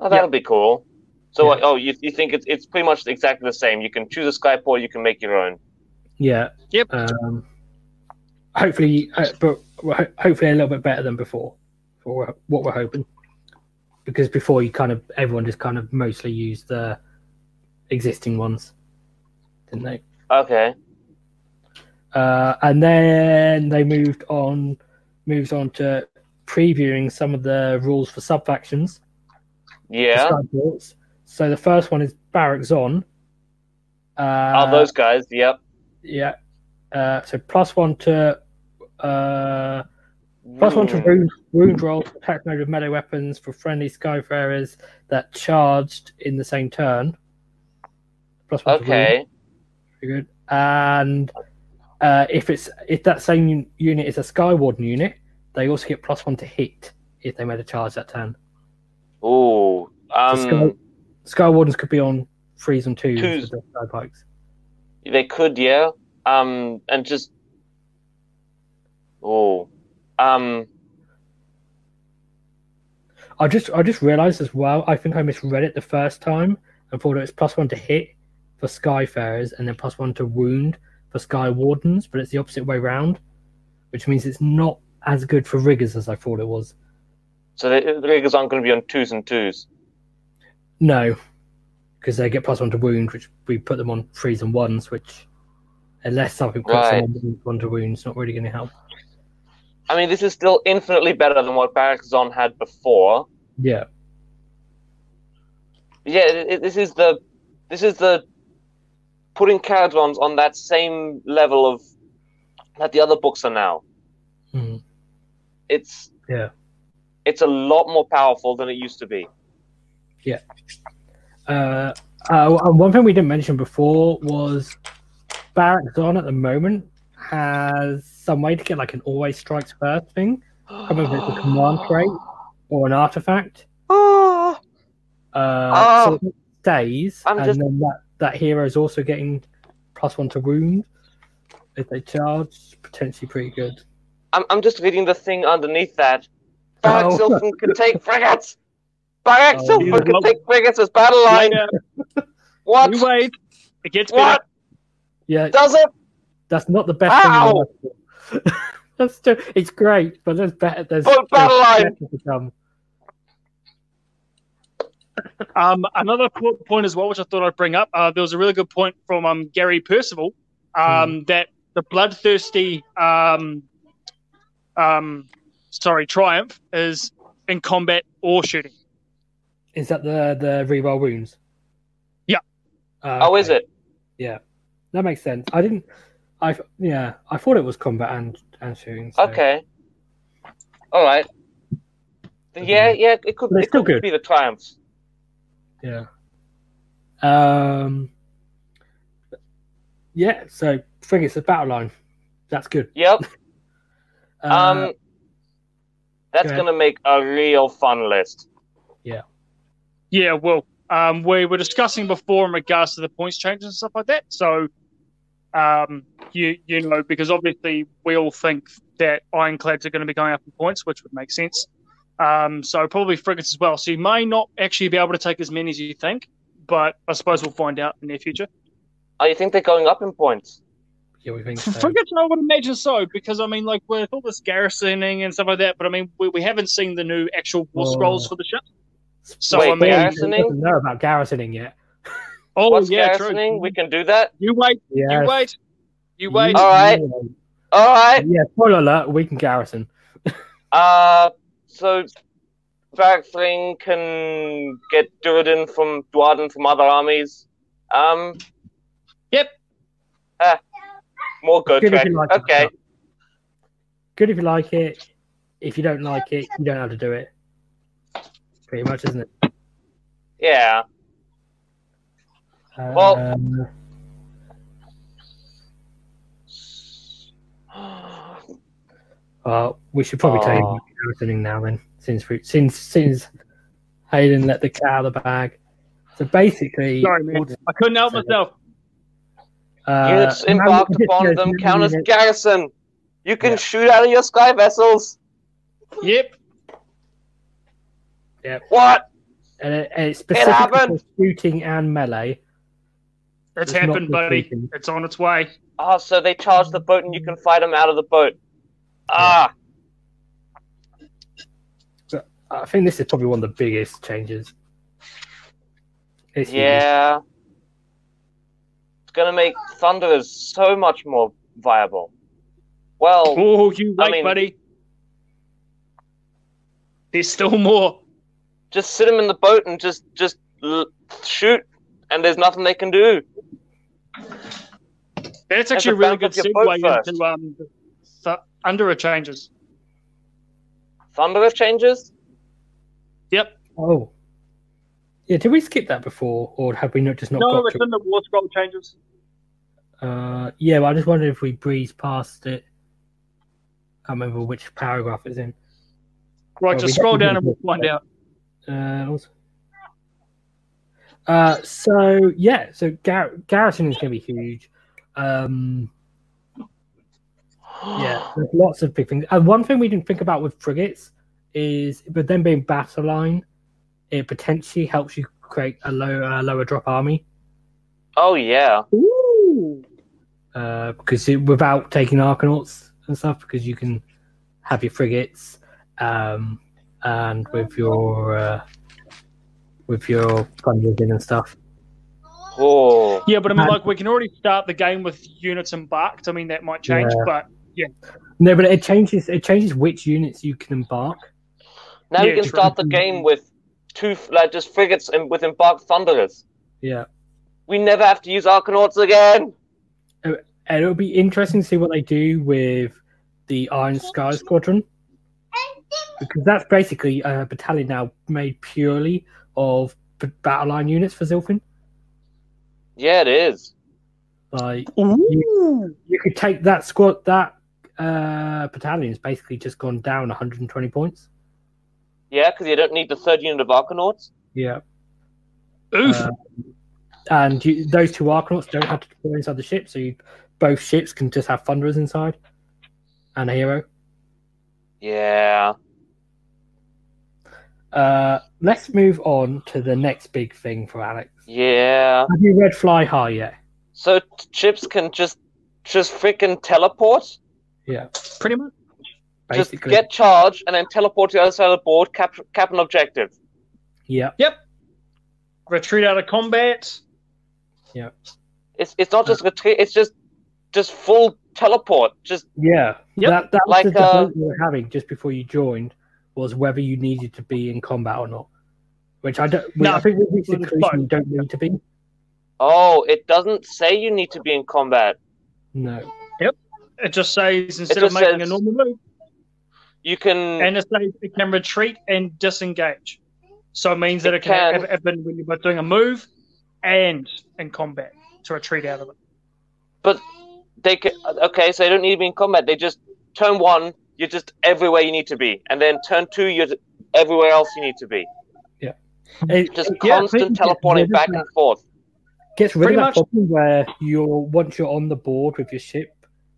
Oh, that'll be cool. So, Yeah. like, oh, you, you think it's it's pretty much exactly the same? You can choose a Skyport, you can make your own. Yeah. Yep. Um, hopefully, uh, but hopefully a little bit better than before for what we're hoping. Because before you kind of everyone just kind of mostly used the existing ones, didn't they? Okay. Uh, and then they moved on, moves on to previewing some of the rules for sub factions. Yeah. So the first one is Barak-Zon. Uh, oh, those guys. Yep. Yeah. Uh, so plus one to uh, Plus one to wound, wound roll, attack mode with melee weapons for friendly Skyfarers that charged in the same turn. Plus one to. Okay. Very good. And uh, if it's if that same unit is a Skywarden unit, they also get plus one to hit if they made a charge that turn. Ooh. So Sky, Um, Skywardens could be on threes and twos, Twos. Sky Pikes. They could, yeah. Um, and just. Oh. Um. I just I just realised as well. I think I misread it the first time and thought it was plus one to hit for Skyfarers and then plus one to wound for Skywardens, but it's the opposite way round, which means it's not as good for riggers as I thought it was. So the, the riggers aren't going to be on twos and twos. No, because they get plus one to wound, which we put them on threes and ones, which unless something puts Right. them on one to wound, it's not really going to help. I mean, this is still infinitely better than what Barak-Zon had before. Yeah, Yeah, it, it- this is the this is the putting Kharadrons on that same level of that the other books are now. Mhm. It's Yeah. it's a lot more powerful than it used to be. Uh, uh, and one thing we didn't mention before was Barak-Zon at the moment has some way to get like an always strikes first thing. I don't know if it's a command trait or an artifact. Ah, Uh, Oh. so stays, I'm and just- then that, that hero is also getting plus one to wound if they charge. Potentially pretty good. I'm I'm just reading the thing underneath that. Barracks Oh. Can take frigates. Barracks Oh, Zilfin can you- take frigates as battle line. Later. What? You wait. It gets What better. Yeah, Does it? that's not the best Ow! the world. that's still, it's great, but there's better. There's, Full battle line. better to come. Um, another po- point as well, which I thought I'd bring up. Uh, there was a really good point from um, Gary Percival um, that the bloodthirsty, um, um, sorry, triumph is in combat or shooting. Is that the the reroll wounds? Yeah. Uh, Oh, is it? Yeah, that makes sense. I didn't. I yeah, I thought it was combat and and shooting. so- Okay. All right. Yeah, yeah, it could, it still could good. be the triumphs. Yeah. Um. Yeah. So think it's of battle line. That's good. Yep. Uh, Um, that's go gonna make a real fun list. Yeah, well, um, we were discussing before in regards to the points changes and stuff like that. So, um, you you know, because obviously we all think that ironclads are going to be going up in points, which would make sense. Um, so probably frigates as well. So you may not actually be able to take as many as you think, but I suppose we'll find out in the near future. Oh, you think they're going up in points? yeah, we think For so. frigates, I would imagine so, because I mean, like with all this garrisoning and stuff like that. But I mean, we, we haven't seen the new actual war Oh. scrolls for the ship. So Wait, I mean, garrisoning? doesn't know about garrisoning yet. oh What's yeah, garrisoning? true. We can do that. You wait, Yeah. you wait, you wait. All right. All right. Yeah. Spoiler alert: we can garrison. Uh, so Barak-Thryng can get Duardin from Duardin from other armies. Um, Yep. more good Good if track. you it. Okay. Good if you like it. If you don't like it, you don't have to do it. Pretty much, isn't it? Yeah. Well- Uh, we should probably tell you Oh. about garrisoning now then, since we, since since Hayden let the cat out of the bag. So basically, Sorry, man. I couldn't help myself. uh, Units now embarked we can upon them now count as garrison. You can Yeah. shoot out of your sky vessels. Yep. What? and it, and it's specifically happened. for shooting and melee. It's It's happened, buddy. thinking. It's on its way. Oh, so they charge the boat and you can fight them out of the boat. Ah, I think this is probably one of the biggest changes. It's huge. yeah. It's gonna make Thunderers so much more viable. Well, Oh, you I wait, mean- buddy. There's still more. Just sit them in the boat and just just shoot, and there's nothing they can do. That's to actually a really good off your boat segue first. into um, th- Undera changes. Thunderous changes. Yep. Oh. Yeah, did we skip that before, or have we not just not No, got it's to in the war scroll changes. Uh, yeah, well, I just wondered if we breezed past it. can't remember which paragraph it's in. Right, Oh, just scroll down and we'll did. find out. Uh, also- uh, so yeah, so Gar- Garrison is going to be huge. Um, yeah, there's lots of big things. And one thing we didn't think about with frigates is, but then being battle line, it potentially helps you create a low, uh, lower drop army. Oh yeah. Ooh. uh, because it, without taking Arkanauts and stuff, because you can have your frigates, um, and with your uh, with your thunders in and stuff. Oh. Yeah, but I mean, Man. like, we can already start the game with units embarked. I mean, that might change, Yeah. but yeah. No, but it changes. It changes which units you can embark. Now Yeah, you can true. start the game with two, like just frigates and with embarked thunderers. Yeah, We never have to use Arkanauts again. and it'll be interesting to see what they do with the Iron Sky Squadron, because that's basically a battalion now made purely of b- battle line units for Zilfin. Yeah, it is. Like Ooh. you could take that squad that uh battalion's basically just gone down 120 points Yeah, because you don't need the third unit of Arkanauts. yeah Oof. Uh, and you, those two arkanauts don't have to deploy inside the ship so you, both ships can just have thunderers inside and a hero Yeah. Uh let's move on to the next big thing for alex Yeah. have you read fly high yet So t- chips can just just freaking teleport. yeah Pretty much. basically Just get charged and then teleport to the other side of the board, cap, cap an objective. yeah Yep. Retreat out of combat. It's it's not just retreat. It's just just full teleport. Just yeah Yep. that, that was Like, the debate uh, we were having just before you joined was whether you needed to be in combat or not which i don't No, i think we reached the conclusion you don't need to be oh, it doesn't say you need to be in combat. no Yep. It just says instead of just making a normal move, You can. and it says it can retreat and disengage. So it means that It it can, can. happen when you're both doing a move and in combat to retreat out of it. but they can. Okay, so they don't need to be in combat. They just turn one. You're just everywhere you need to be, and then turn two. You're everywhere else you need to be. Yeah, it- Just it- yeah, constant it teleporting rid back and forth. Gets rid Pretty of that much- problem where you're once you're on the board with your ship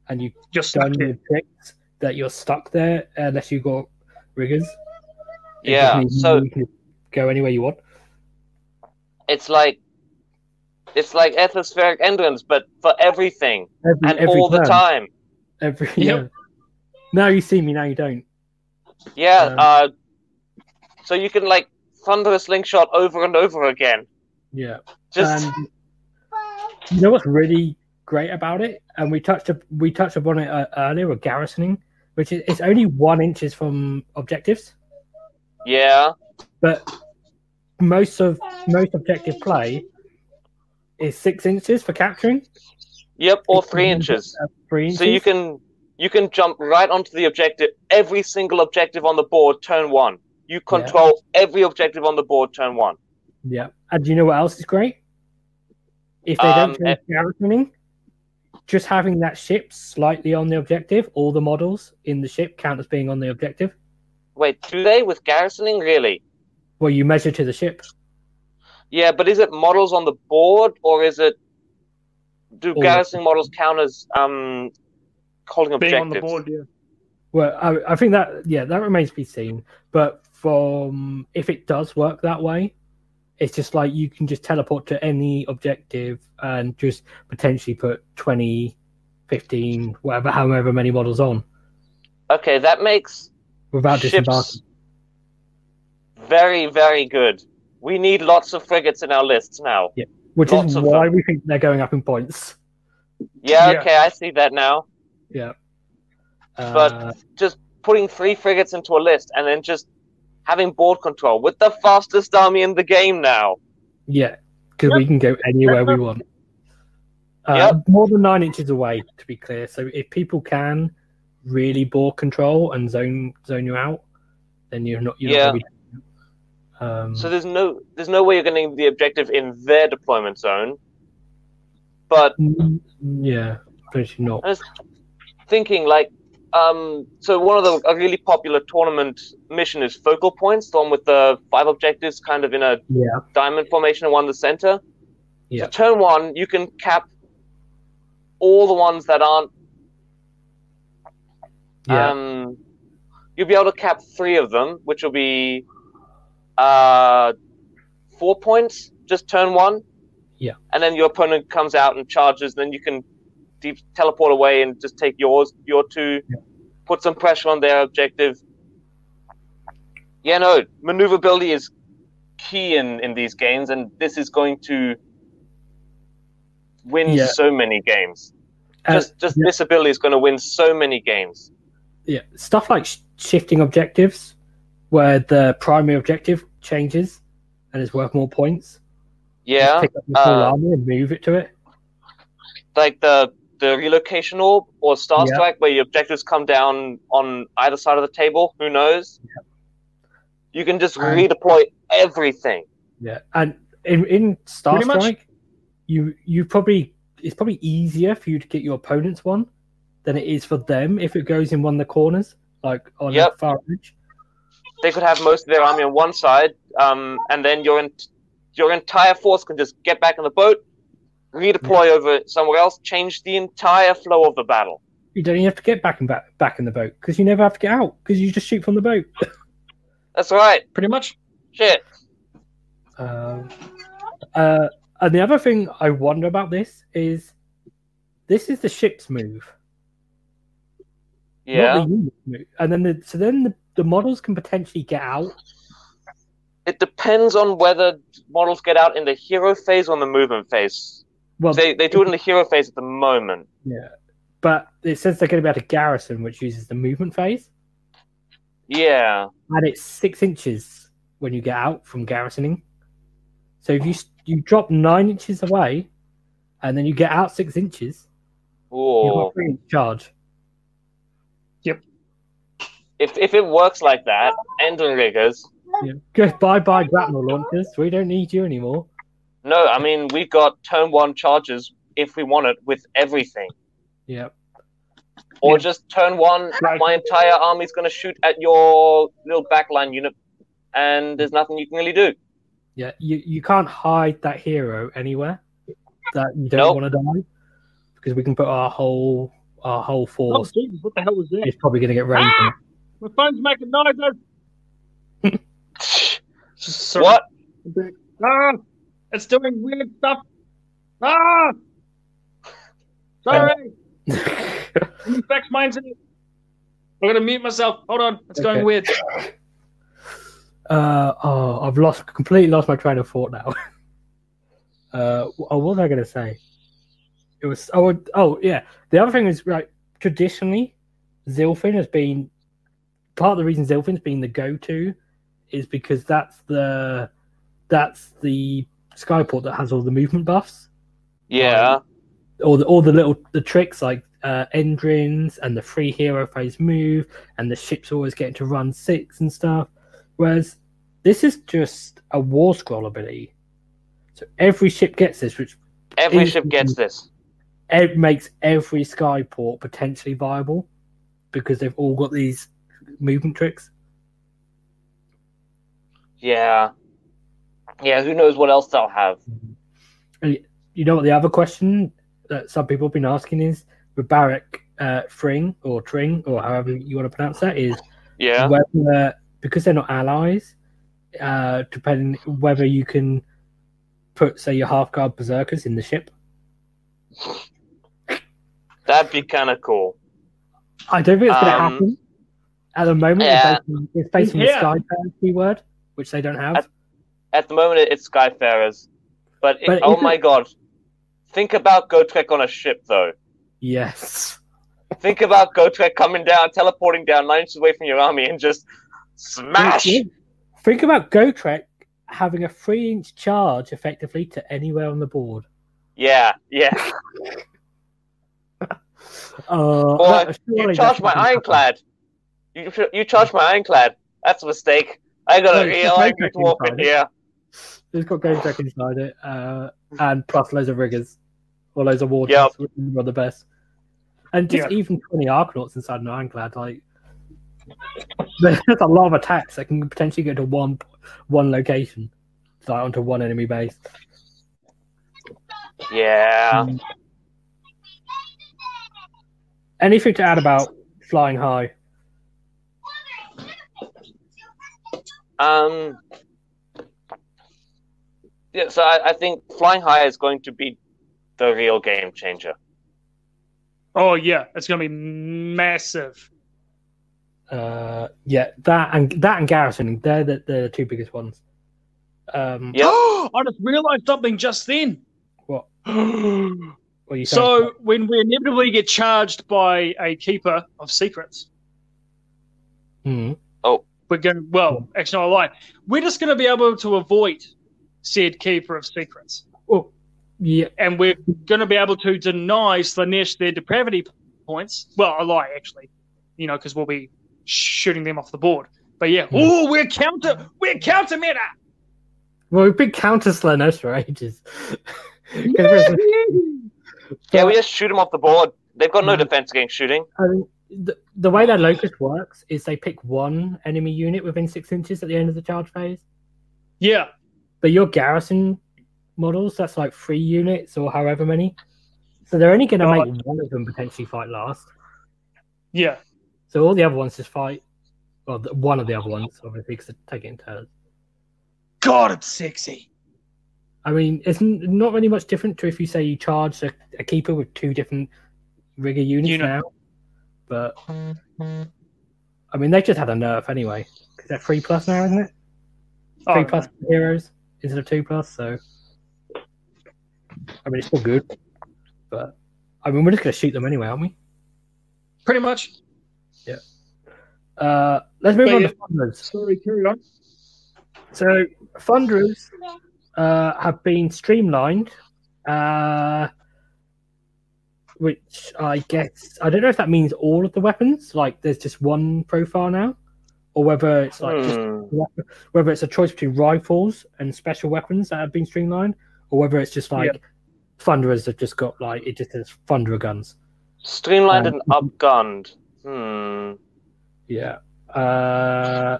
and you've You're stuck done your tricks that you're stuck there unless you got riggers. It Yeah, so- you can go anywhere you want. It's like. It's like atmospheric entrance, but for everything Every, and every all the time. Every Yep. Now you see me, now you don't. Yeah. Um, uh, so you can like thunder a slingshot over and over again. Yeah. Just And you know what's really great about it? And we touched up, we touched upon it uh, earlier with garrisoning, which is it's only one inches from objectives, yeah. but most of most objective play is six inches for capturing. Yep. Or three inches. Three inches. So you can you can jump right onto the objective. Every single objective on the board, turn one. You control every objective on the board, turn one. Yeah. And do you know what else is great? If they Um, don't change garrisoning, just having that ship slightly on the objective, all the models in the ship count as being on the objective. Wait, do they with garrisoning really? Well, you measure to the ship. Yeah, but is it models on the board or is it do All. garrisoning models count as um holding Being on the board, yeah. Well, I, I think that yeah, that remains to be seen. But from if it does work that way, it's just like you can just teleport to any objective and just potentially put 20, 15, whatever, however many models on Okay, that makes without disembarking. ships very, very good. We need lots of frigates in our lists now. Which lots is why them. we think they're going up in points. Yeah, Yeah. okay, I see that now. Yeah. But- Uh, Just putting three frigates into a list and then just having board control with the fastest army in the game now. yeah, because we can go anywhere we want. Uh, Yep. More than nine inches away, to be clear. So if people can really board control and zone zone you out, then you're not. You're Yeah. not um, So there's no there's no way you're getting the objective in their deployment zone. But mm, yeah, pretty not. Thinking like um so one of the a really popular tournament mission is focal points, the one with the five objectives kind of in a Yeah, diamond formation and one in the center. Yeah. So turn one, you can cap all the ones that aren't yeah, Um, you'll be able to cap three of them, which will be uh, four points. Just turn one. Yeah. And then your opponent comes out and charges. Then you can deep teleport away and just take yours, your two, Yeah. put some pressure on their objective. Yeah, no, maneuverability is key in in these games, and this is going to win Yeah. so many games. Uh, Just just yeah. this ability is going to win so many games. yeah. Stuff like sh- shifting objectives, where the primary objective changes and is worth more points. Yeah, Pick up the whole uh, army and move it to it. like the the relocation orb or star Yeah. strike, where your objectives come down on either side of the table. Who knows? You can just Um, redeploy everything. Yeah, and in in Star Pretty much- Strike, you you probably it's probably easier for you to get your opponent's one than it is for them if it goes in one of the corners, like on Yep. the far edge. They could have most of their army on one side, um, and then your en- your entire force can just get back in the boat, redeploy over somewhere else, change the entire flow of the battle. You don't even have to get back and back back in the boat because you never have to get out because you just shoot from the boat. That's right. Pretty much. Shit. Um, uh, and the other thing I wonder about this is this is the ship's move, Yeah. not the unit's move. And then the, so then the, the models can potentially get out. It depends on whether models get out in the hero phase or in the movement phase. Well, They they do it in the hero phase at the moment. Yeah, but it says they're going to be able to garrison, which uses the movement phase, Yeah. and it's six inches when you get out from garrisoning. So if you you drop nine inches away, and then you get out six inches, you've got Ooh. a charge. If if it works like that, Endrinriggers. Yeah. Go bye bye grapnel launchers. We don't need you anymore. No, I mean we've got turn one charges if we want it with everything. Yeah, Or Yeah. just turn one, Right. my entire army's gonna shoot at your little backline unit and there's nothing you can really do. yeah. You you can't hide that hero anywhere that you don't Nope. want to die because we can put our whole our whole Oh, force. Jesus, what the hell was that? It's probably going to get raised. Ah! My phone's making noises. Sorry. What? Ah! It's doing weird stuff. Ah! Sorry. Infects mine's in it. I'm gonna mute myself. Hold on. It's going Okay. weird. Uh, oh, I've lost completely lost my train of thought now. uh, oh, what was I going to say? It was oh oh yeah. The other thing is like traditionally, Zilfin has been part of the reason Zilfin's been the go-to is because that's the that's the skyport that has all the movement buffs, Yeah. all the all the little the tricks like uh, Endrins and the free hero phase move, and the ships always getting to run six and stuff. Whereas this is just a war scroll ability, so every ship gets this, which Every Is- ship gets this. it makes every skyport potentially viable because they've all got these movement tricks. Yeah. Yeah, who knows what else they'll have. You know what the other question that some people have been asking is with Barak uh, Fring or Tring or however you want to pronounce that is Yeah. whether because they're not allies, uh, depending whether you can put say your Hearthguard berserkers in the ship. That'd be kind of cool. I don't think it's going to Um, happen at the moment. yeah. It's based on, it's based on the Yeah. Skyfarer keyword, which they don't have. At- At the moment, it's Skyfarers. But, it- But oh my it- god. Think about Gotrek on a ship, though. yes. Think about Gotrek coming down, teleporting down nine inches away from your army, and just smash. Think about Gotrek having a three inch charge effectively to anywhere on the board. Yeah, yeah. Uh, Or that- you charge my ironclad. You you charge my ironclad. That's a mistake. I got No, a it's real the angry Apex dwarf in here. It's got game check inside it, uh, and plus loads of riggers, or loads of Yep. are the best. And just Yeah. even 20 Arkanauts inside an Ironclad, like there's just a lot of attacks that can potentially go to one one location, like onto one enemy base. Yeah. Anything to add about flying high? Um. Yeah, so I, I think flying high is going to be the real game changer. Oh yeah, it's gonna be massive. Uh, yeah, that and that and garrisoning, they're the, the two biggest ones. Um, Yep. I just realized something just then. What? so what are you saying? when we inevitably get charged by a keeper of secrets, Hmm. Oh we're going. Well, actually, no, I lie. We're just going to be able to avoid said keeper of secrets, Well, yeah, and we're going to be able to deny Slaanesh their depravity points. Well, a lie actually, you know, because we'll be shooting them off the board. But yeah, Hmm. oh, we're counter, we're counter meta. well, we've been counter Slaanesh for ages. 'Cause we're- Yeah, we just shoot them off the board. They've got no Mhm. defense against shooting. I mean, the, the way that Locus works is they pick one enemy unit within six inches at the end of the charge phase. Yeah, But your garrison models, that's like three units or however many. So they're only going to Oh. make one of them potentially fight last. yeah. So all the other ones just fight. Well, one of the other ones, obviously, because they take it in turns. God, it's sexy. I mean, it's not really much different to if you say you charge a, a keeper with two different rigger units Unit. now. But I mean, they just had a nerf anyway because they're three plus now, isn't it? Oh, Three plus heroes instead of two plus. So I mean, it's still good, but I mean, we're just gonna shoot them anyway, aren't we? pretty much. Yeah. Uh, let's move But on yeah- to funders. Sorry, carry on. So funders uh, have been streamlined, uh, which I guess I don't know if that means all of the weapons. Like, there's just one profile now, or whether it's like just Hmm. whether it's a choice between rifles and special weapons that have been streamlined, or whether it's just like Thunderers have just got like it just says Thunderer guns. Streamlined Um, and upgunned. Hmm. Yeah. Uh,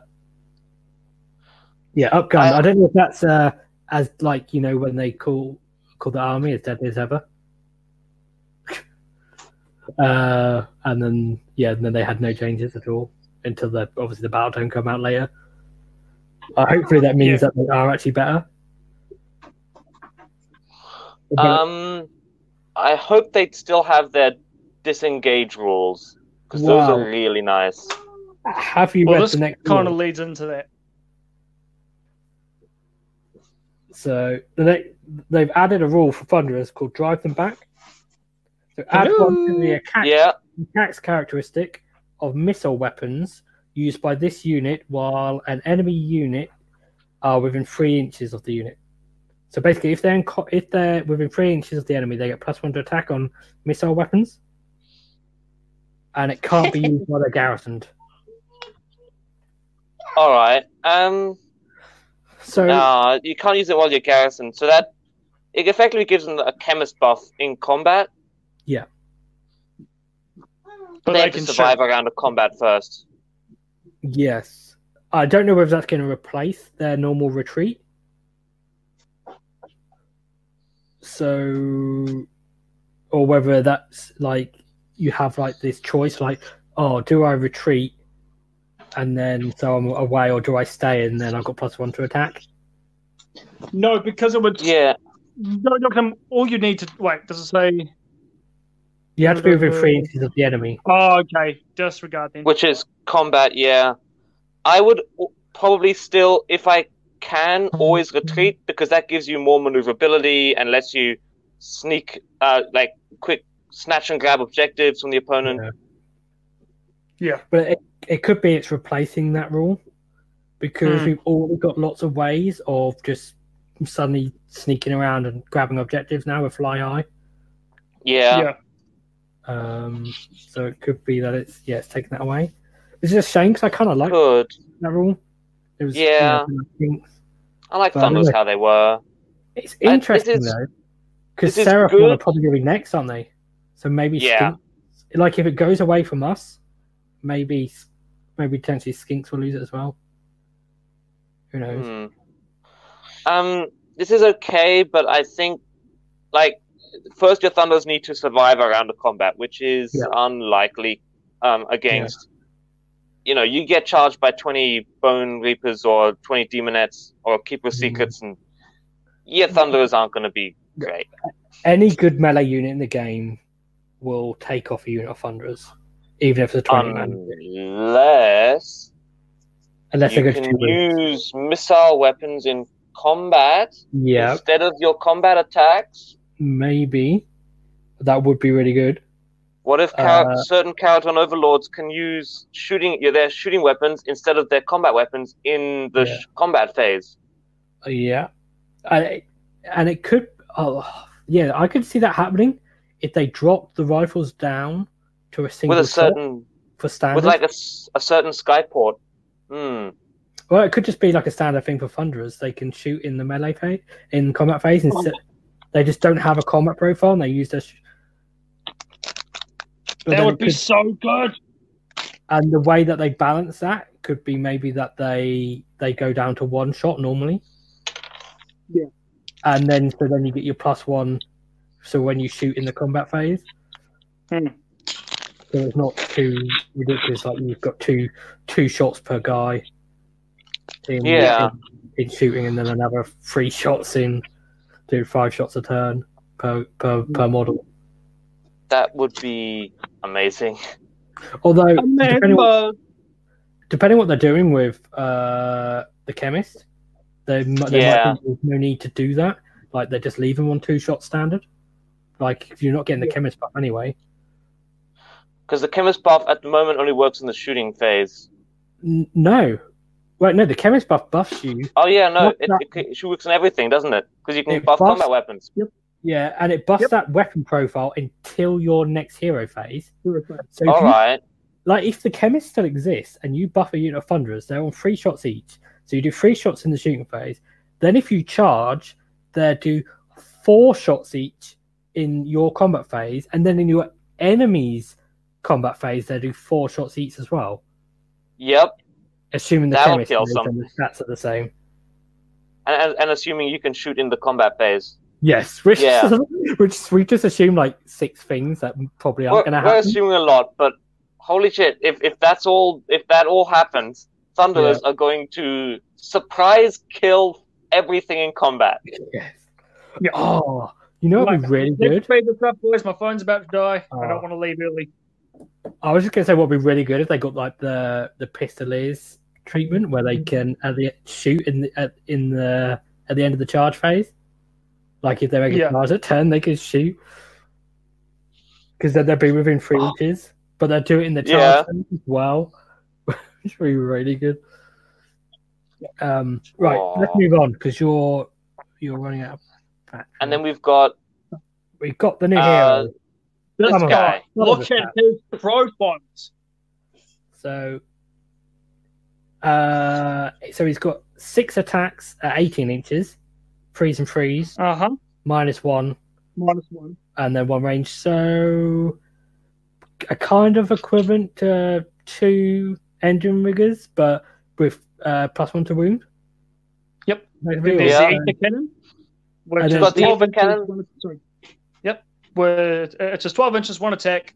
yeah, upgun. I- I, don't know if that's uh, as like you know when they call call the army as deadly as ever. uh, and then yeah, and then they had no changes at all until the obviously the battletome come out later. Uh, hopefully that means Yeah. that they are actually better. Um, I hope they'd still have their disengage rules because those are really nice. have you Well, read this the next kind of leads into that. So the ne- they've added a rule for Thunderers called drive them back. So add one to the Hello. attack Yeah, attacks characteristic of missile weapons used by this unit while an enemy unit are within three inches of the unit. So basically, if they're in co- if they're within three inches of the enemy, they get plus one to attack on missile weapons, and it can't be used while they're garrisoned. all right. Um, So no, you can't use it while you're garrisoned. So that it effectively gives them a chemist buff in combat. But they they have to can survive shoot. a round of combat first. yes, I don't know whether that's going to replace their normal retreat. So, or whether that's like you have like this choice, like, oh, do I retreat and then so I'm away, or do I stay and then I've got plus one to attack? No, because it would. Yeah, No, no, all you need to wait. Does it say? You have to be within three inches of the enemy. Oh, okay. Disregard then. which is combat. Yeah, I would probably still, if I can, always retreat because that gives you more maneuverability and lets you sneak, uh, like quick snatch and grab objectives from the opponent. Yeah. Yeah. But it, it could be it's replacing that rule because Hmm. we've already got lots of ways of just suddenly sneaking around and grabbing objectives now with fly high. Yeah. yeah. Um, so it could be that it's yeah, it's taking that away. It's just a shame because I kind of like that rule. It was Yeah. you know. I like Well, Thunders how they were. It's this interesting is- though, because this is good. are probably going to be next, aren't they? So maybe Yeah. Skinks, like if it goes away from us, maybe maybe potentially Skinks will lose it as well. Who knows? Hmm. Um, this is okay, but I think like first your Thunders need to survive around the combat, which is Yeah. unlikely um, against. You know, you get charged by twenty Bonereapers or twenty Daemonettes or Keeper of Mhm. Secrets, and yeah, Thunderers aren't going to be great. Any good melee unit in the game will take off a unit of Thunderers, even if it's a twenty man, Unless unless you can use missile weapons in combat Yeah, instead of your combat attacks. Maybe that would be really good. What if Uh, certain Kharadron Overlords can use shooting yeah, their shooting weapons instead of their combat weapons in the Yeah. sh- combat phase? Uh, Yeah, and it, and it could. Oh, yeah, I could see that happening if they drop the rifles down to a single With a certain, for standard. with like a certain skyport. Hmm. Well, it could just be like a standard thing for Thunderers. They can shoot in the melee phase, in combat phase. Instead, they just don't have a combat profile, and they use this. Sh- But That would be could- so good. and the way that they balance that could be maybe that they they go down to one shot normally. Yeah. And then so then you get your plus one. So when you shoot in the combat phase. Hmm. So it's not too ridiculous. Like you've got two two shots per guy. In, Yeah. In, in shooting, and then another three shots in, do five shots a turn per per per model. That would be amazing. Although depending, what, depending what they're doing with uh, the chemist, there, mi- there Yeah. might be no need to do that. Like they're just leave them on two shot standard. Like if you're not getting the chemist buff anyway. Because the chemist buff at the moment only works in the shooting phase. N- no, right? No, the chemist buff buffs you. Oh yeah, no, What's it, that? it, it works on everything, doesn't it? Because you can It buff buffs- combat weapons. Yep. Yeah, and it buffs Yep. that weapon profile until your next hero phase. So if All you- right. like if the chemist still exists and you buff a unit of thunderers, they're on three shots each. So you do three shots in the shooting phase. Then if you charge, they do four shots each in your combat phase, and then in your enemy's combat phase, they do four shots each as well. Yep. Assuming the That'll chemist kill is some. and the stats are the same. And, and, and assuming you can shoot in the combat phase. Yes, which Yeah. which we just assume like six things that probably We're, aren't going to happen. we're assuming a lot, but holy shit! If if that's all, if that all happens, Thunderers are going to surprise kill everything in combat. Yes. Yeah. Oh, you know what would be really good? speed this up, boys. My phone's about to die. I Oh. don't want to leave early. I was just gonna say what would be really good if they got like the the pistoliers treatment where they can at the shoot in the at, in the at the end of the charge phase. Like if they're making Yeah. charge at turn, they can shoot because then they'll be within three inches, but they'll do it in the charge Yeah. phase as well. Which would be really good. Um, right, let's move on because you're you're running out of battery. And then we've got we've got the new Uh, hero. this Some guy. us- Look at his profiles. So, uh, so he's got six attacks at 18 inches, freeze and freeze, Uh huh. minus one, Minus one. and then one range. So, a kind of equivalent to two Endrinriggers, but with uh, plus one to wound. Yep. There's Yeah. the cannon. Which And is Got 12 inches, cannon? one- Sorry. Yep. Where uh, it's just 12 inches, one attack,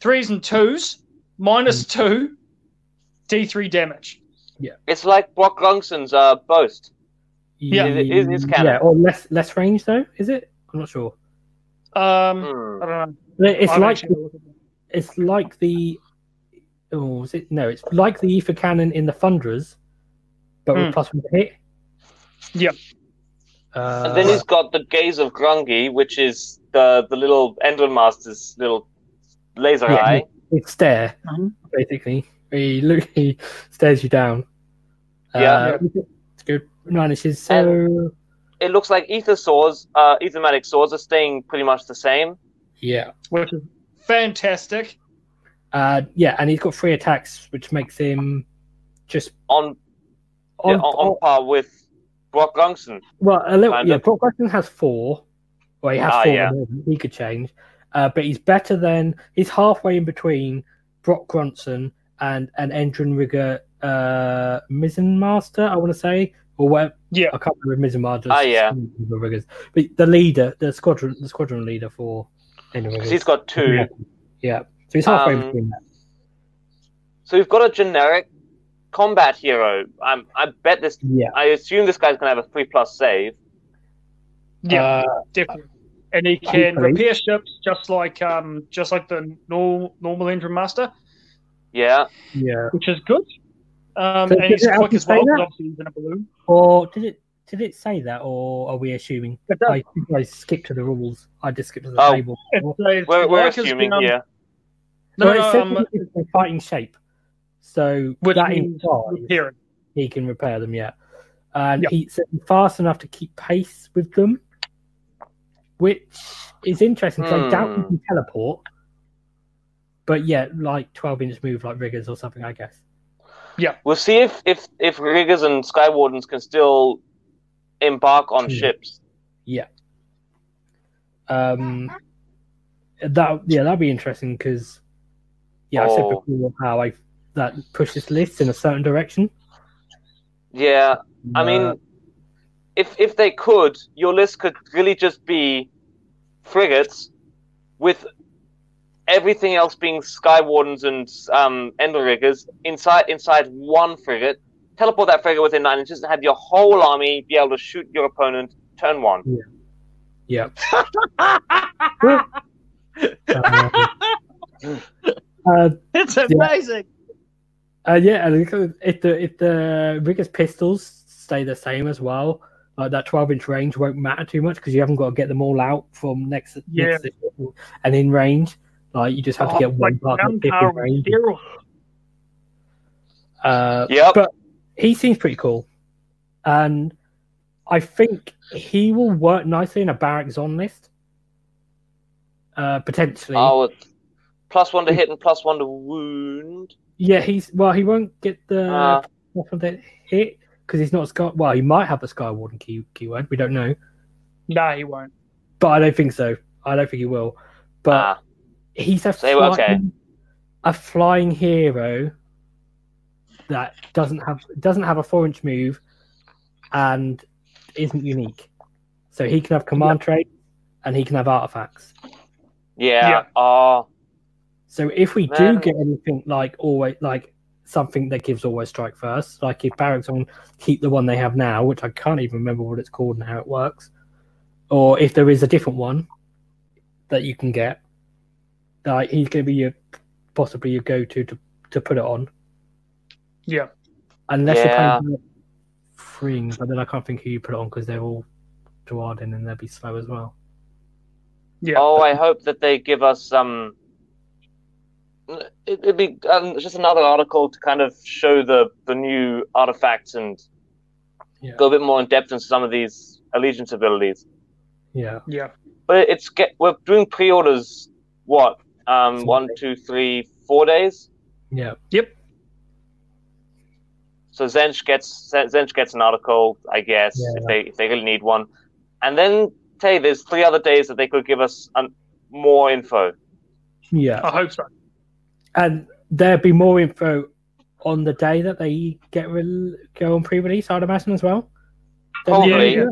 threes and twos, minus Mm. two, D3 damage. It's like Brokk Grungsson's uh, boast. Yeah. It is- it is canon. Yeah, or less less range though. Is it? I'm not sure. Um, Hmm. I don't know. It's I've like actually looked at that. it's like the oh is it no it's like the Aethercannon in the thunderers but with Hmm. plus one to hit Yeah. uh, And then he's got the gaze of Grungni, which is the the little Endrinmaster's little laser Yeah. eye. it's stare Mhm. basically he look he stares you down Yeah. uh, it's good nine inches so It looks like ether swords, uh, aethermatic swords are staying pretty much the same. yeah Which is fantastic. uh yeah and he's got three attacks which makes him just on on, yeah, on, on par with Brokk Grungsson. well a little yeah. of. Brock Lesnar has four. Well, he has Ah, four. yeah. at the moment. He could change, uh, but he's better than he's halfway in between Brokk Grungsson and an Endrinrigger uh, Mizzen Master. I want to say or where Yeah. I can't remember Mizzen Master. Ah, yeah. Riggers, but the leader, the squadron, the squadron leader for Endrin Because Riggers. he's got two. Yeah. yeah. So he's halfway Um, between that. So we've got a generic combat hero. I'm, I bet this. Yeah. I assume this guy's gonna have a three plus save. Yeah, Uh, definitely. And he can repair ships just like um just like the normal normal Endrinmaster, Yeah. yeah. which is good. Um, So and did he's it quick as well. say that? because Obviously, he's in a balloon. Or did it did it say that, or are we assuming? I think I skipped to the rules. I just skipped to the Oh. table. It says We're, we're assuming can, um, here. No, So it no, says um, it's fighting shape. So which that means implies he can repair them, yeah. And Yep. he's fast enough to keep pace with them, which is interesting because I doubt he Hmm. can teleport. But yeah, like 12 inch move like Riggers or something, I guess. Yeah, we'll see if if if Riggers and Skywardens can still embark on Yeah. ships. Yeah. Um, that yeah, that'd be interesting because yeah, I said Oh. before how I that pushes lists in a certain direction. Yeah. I mean, Uh, if if they could, your list could really just be frigates with everything else being Skywardens and um, Endrinriggers inside inside one frigate. Teleport that frigate within nine inches and have your whole army be able to shoot your opponent turn one. yeah. uh, uh, It's amazing. Uh, yeah, and if the if the Riggers pistols stay the same as well, like that twelve inch range won't matter too much because you haven't got to get them all out from next, Yeah. next and in range. Like you just have to Oh, get one like part of the range. Uh, Yep. But- he seems pretty cool, and I think he will work nicely in a Barak-Zon list. Uh, potentially, Oh, it's plus one to hit and plus one to wound. yeah. He's well. He won't get the Uh, of the hit because he's not Sky. Well, he might have the Skywarden key keyword. We don't know, No, he won't. but I don't think so. I don't think he will. But ah, he's a Say, flying, okay. a flying hero that doesn't have doesn't have a four inch move and isn't unique. So he can have command traits and he can have artifacts. yeah. Yeah. Oh, So if we do get anything like always like something that gives always strike first, like if Barak-Zon keep the one they have now, which I can't even remember what it's called and how it works, or if there is a different one that you can get, like he's going to be your possibly your go to to to put it on, Yeah. unless Yeah. you're playing freeing, but then I can't think who you put it on because they're all Duardin and they'll be slow as well. Yeah. oh, I hope that they give us some. It, it'd be um, just another article to kind of show the the new artifacts and Yeah. go a bit more in depth into some of these allegiance abilities. Yeah, Yeah. But it's get we're doing pre-orders. What? Um, Four one, days. Yeah. Yep. So Tzeentch gets Tzeentch gets an article, I guess, Yeah. if they if they really need one. And then hey, there's three other days that they could give us um, more info. yeah. I hope so. and there'll be more info on the day that they get re- go on pre-release. I'd imagine as well. Then- Probably. Yeah,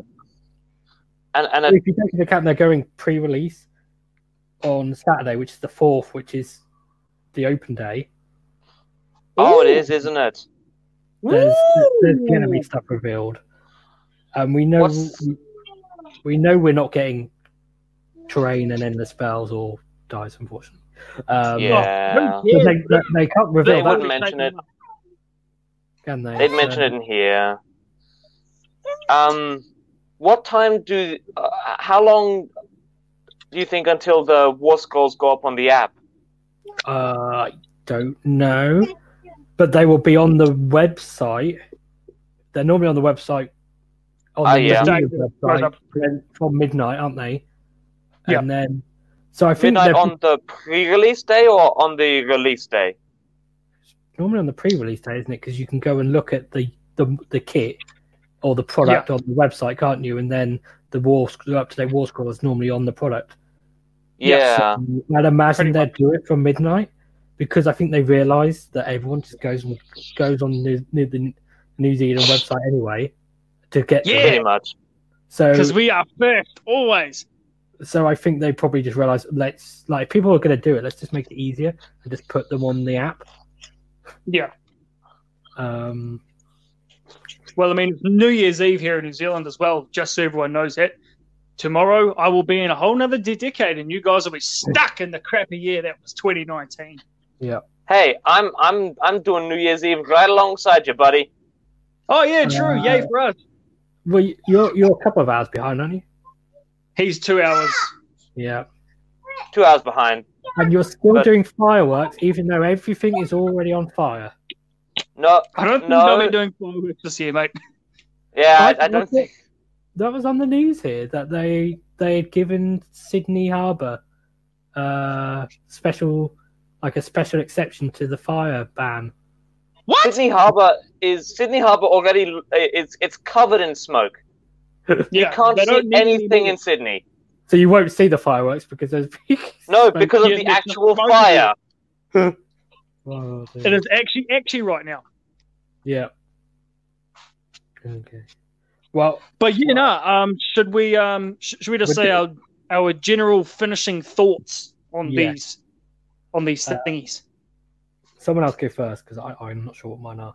And and a, If you take into account they're going pre-release on Saturday, which is the fourth, which is the open day. oh, it is, isn't it? There's there's going to be stuff revealed, and we know What's- we, we know we're not getting terrain and endless spells or dice, unfortunately. Um, Yeah. so they, they, they can't reveal They that, wouldn't mention it. can they? They'd mention it in here. Um, what time do? Uh, how long do you think until the war scrolls go up on the app? Uh, I don't know, but they will be on the website. They're normally on the website. On Oh, the yeah. website from midnight, aren't they? Yeah. And then, so I think Midnight they're on the pre-release day or on the release day? normally on the pre-release day, isn't it? Because you can go and look at the the, the kit or the product on the website, can't you? And then the war the up to date war score is normally on the product. Yeah. So I'd imagine Pretty they'd do it from midnight because I think they realise that everyone just goes and goes on New, New, the New Zealand website anyway to get Yeah. Pretty much. so Because we are first, always. so I think they probably just realised let's like people are going to do it. Let's just make it easier and just put them on the app. Yeah. Um, Well, I mean, it's New Year's Eve here in New Zealand as well, just so everyone knows that. Tomorrow, I will be in a whole nother decade, and you guys will be stuck in the crappy year that was 2019. yeah. Hey, I'm I'm I'm doing New Year's Eve right alongside you, buddy. Oh, yeah, true. Uh, Yay for us. Well, you- you're you're a couple of hours behind, aren't you? He's two hours. Yeah. Two hours behind. And you're still But- doing fireworks, even though everything is already on fire. No, I don't think No. they'll be doing fireworks this year, mate. yeah, Right, I, I don't think. That was on the news here that they they had given Sydney Harbour uh special like a special exception to the fire ban. What? Sydney Harbour is Sydney Harbour already. It's it's covered in smoke. Yeah, you can't see don't any anything in Sydney. So you won't see the fireworks because there's No, smoke. because of Yeah, the actual no fire. Oh, It dear. is actually actually right now. Yeah. Okay. Well, But you know, um, should we um, sh- should we just say our our general finishing thoughts on Yeah. these on these Uh, thingies? someone else go first because I'm not sure what mine are.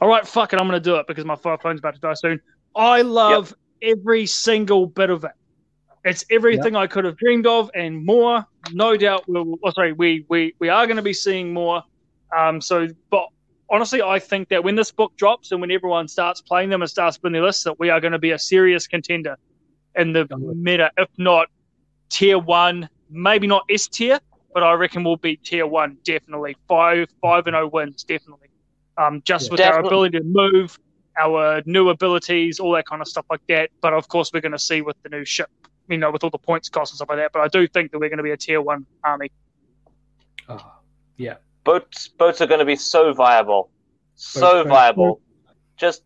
All right, fuck it, I'm gonna do it because my phone's about to die soon. I love every single bit of it. It's everything I could have dreamed of and more. No doubt, we'll. Oh, sorry, we we we are going to be seeing more. Um, so, but honestly, I think that when this book drops and when everyone starts playing them and starts putting their lists, that we are going to be a serious contender in the Oh. meta, if not tier one, maybe not S tier, but I reckon we'll be tier one definitely. Five five and zero wins definitely. Um, just Yeah. with our ability to move, our new abilities, all that kind of stuff like that. But of course, we're going to see with the new ship, you know, with all the points cost and stuff like that. But I do think that we're going to be a tier one army. Oh, yeah. Boats boats are going to be so viable, so Boats, boats, viable. Just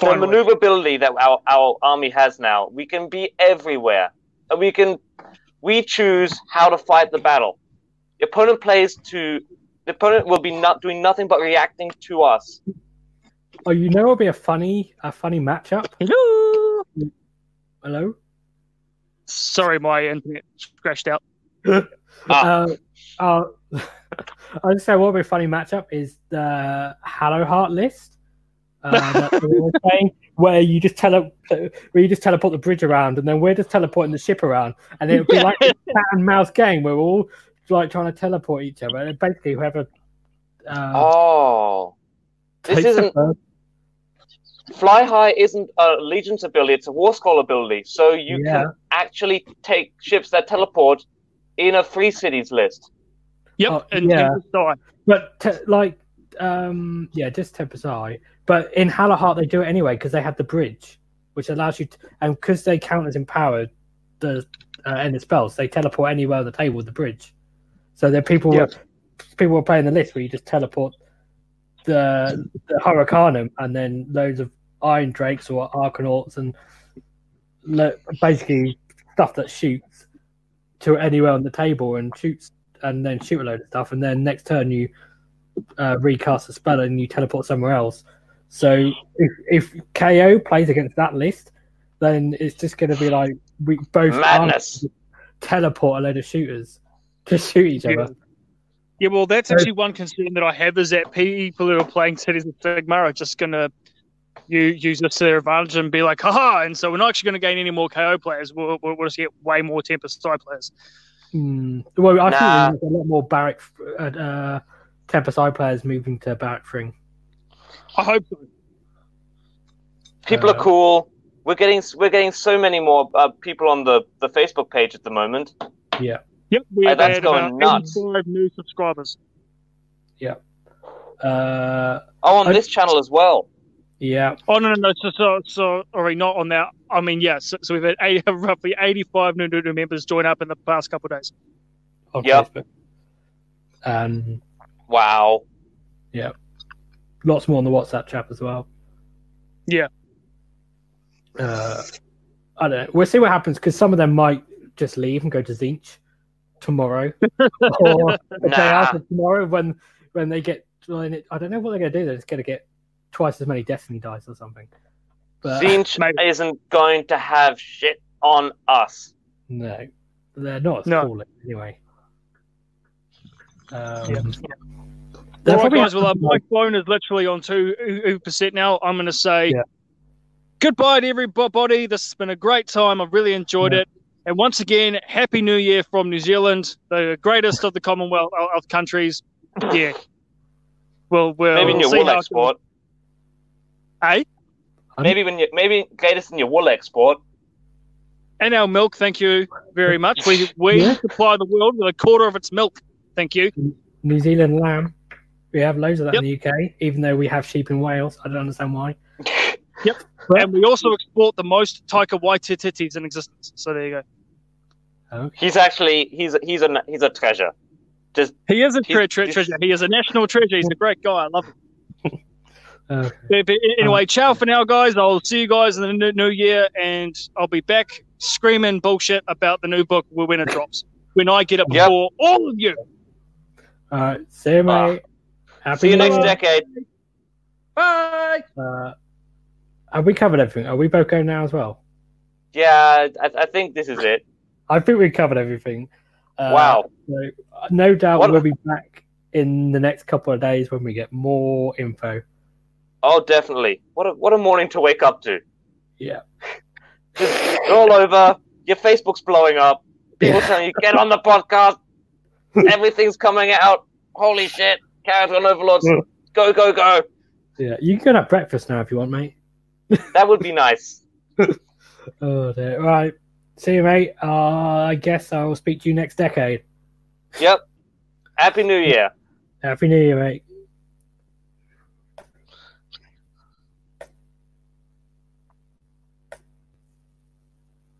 the maneuverability that our, our army has now. We can be everywhere. And we can we choose how to fight the battle. The opponent plays to the opponent will be not doing nothing but reacting to us. Oh, you know, it'll be a funny, a funny matchup. Hello. Hello. Sorry, my internet crashed out. Ah. Uh, uh, I'd say what would be a funny matchup is the Hallowheart list. Uh, we were where you just tele- where you just teleport the bridge around, and then we're just teleporting the ship around, and it would be like a cat and mouse game where we're all like trying to teleport each other, and basically whoever uh, Oh. This isn't Fly High isn't allegiance ability, it's a War Scroll ability. So you Yeah. can actually take ships that teleport in a free cities list. Yep, Oh, and yeah. Tempest. But te- like, um, yeah, just Tempest Eye. But in Hallowheart, they do it anyway because they have the bridge, which allows you, to, and because they count as empowered, the uh, endless spells, they teleport anywhere on the table with the bridge. So then people, Yeah. people were playing the list where you just teleport the the Hurricanum and then loads of Irondrakes or Arkanauts and lo- basically stuff that shoots to anywhere on the table and shoots and then shoot a load of stuff, and then next turn you uh, recast a spell and you teleport somewhere else. So if, if KO plays against that list, then it's just going to be like we both Madness. teleport a load of shooters to shoot each Yeah. other. Yeah, well, that's actually one concern that I have is that people who are playing Cities of Sigmar are just going to you use this to their advantage and be like, haha, and so we're not actually going to gain any more KO players. We'll, we'll, we'll just get way more Tempest Eye players. Hmm. Well, I Nah. think there's a lot more Barrack uh, uh, Tempest Eye players moving to Barak Fring. I hope so. People Uh, are cool. We're getting we're getting so many more uh, people on the, the Facebook page at the moment. Yeah. Yep, we Hey, have that's going about nuts. new subscribers. Uh, Oh, on I- this channel as well. Yeah, Oh no, no, no. So, so, so sorry, not on that. I mean, yes. so, so we've had 80, roughly 85 new, new members join up in the past couple of days. on Yep. Facebook. Um, Wow. Yeah. Lots more on the WhatsApp chat as well. Yeah. Uh, I don't know. We'll see what happens because some of them might just leave and go to Tzeentch tomorrow or the day after tomorrow when when they get. when I don't know what they're going to do. They're just going to get twice as many Destiny dice or something. But Tzeentch Maybe. isn't going to have shit on us. no, they're not as No. cool anyway. Um, Yeah. All right, guys. Well, uh, my phone is literally on two percent now. I'm going to say Yeah. goodbye to everybody. This has been a great time. I've really enjoyed Yeah. it. And once again, Happy New Year from New Zealand, the greatest of the Commonwealth of of countries. Yeah. Well, we'll maybe in your see wool how it export. goes. Eh? Maybe when you maybe greatest in your wool export. And our milk, thank you very much. We we Yeah. supply the world with a quarter of its milk. Thank you. New Zealand lamb. We have loads of that Yep. in the UK, even though we have sheep in Wales. I don't understand why. Yep. And we also export the most Taika Waititis in existence. So there you go. He's actually he's he's a he's a treasure. Just He is a He's- tre- tre- treasure. He is a national treasure. He's a great guy. I love him. Uh, But- but anyway, ciao for now, guys. I'll see you guys in the new, new year, and I'll be back screaming bullshit about the new book when it drops. When I get it Yep. before all of you. all right, see you, mate. Happy see you next Year. decade. Bye. Uh, have we covered everything? Are we both going now as well? Yeah, I, I think this is it. I think we covered everything. Uh, wow. So, uh, no doubt What- we'll be back in the next couple of days when we get more info. Oh, definitely. What a what a morning to wake up to. Yeah. It's all over. Your Facebook's blowing up. People telling you get on the podcast. Everything's coming out. Holy shit! Kharadron Overlords. Go go go. Yeah, you can have breakfast now if you want, mate. That would be nice. Oh, dear. Right. See you, mate. Uh, I guess I will speak to you next decade. Yep. Happy New Year. Happy New Year, mate.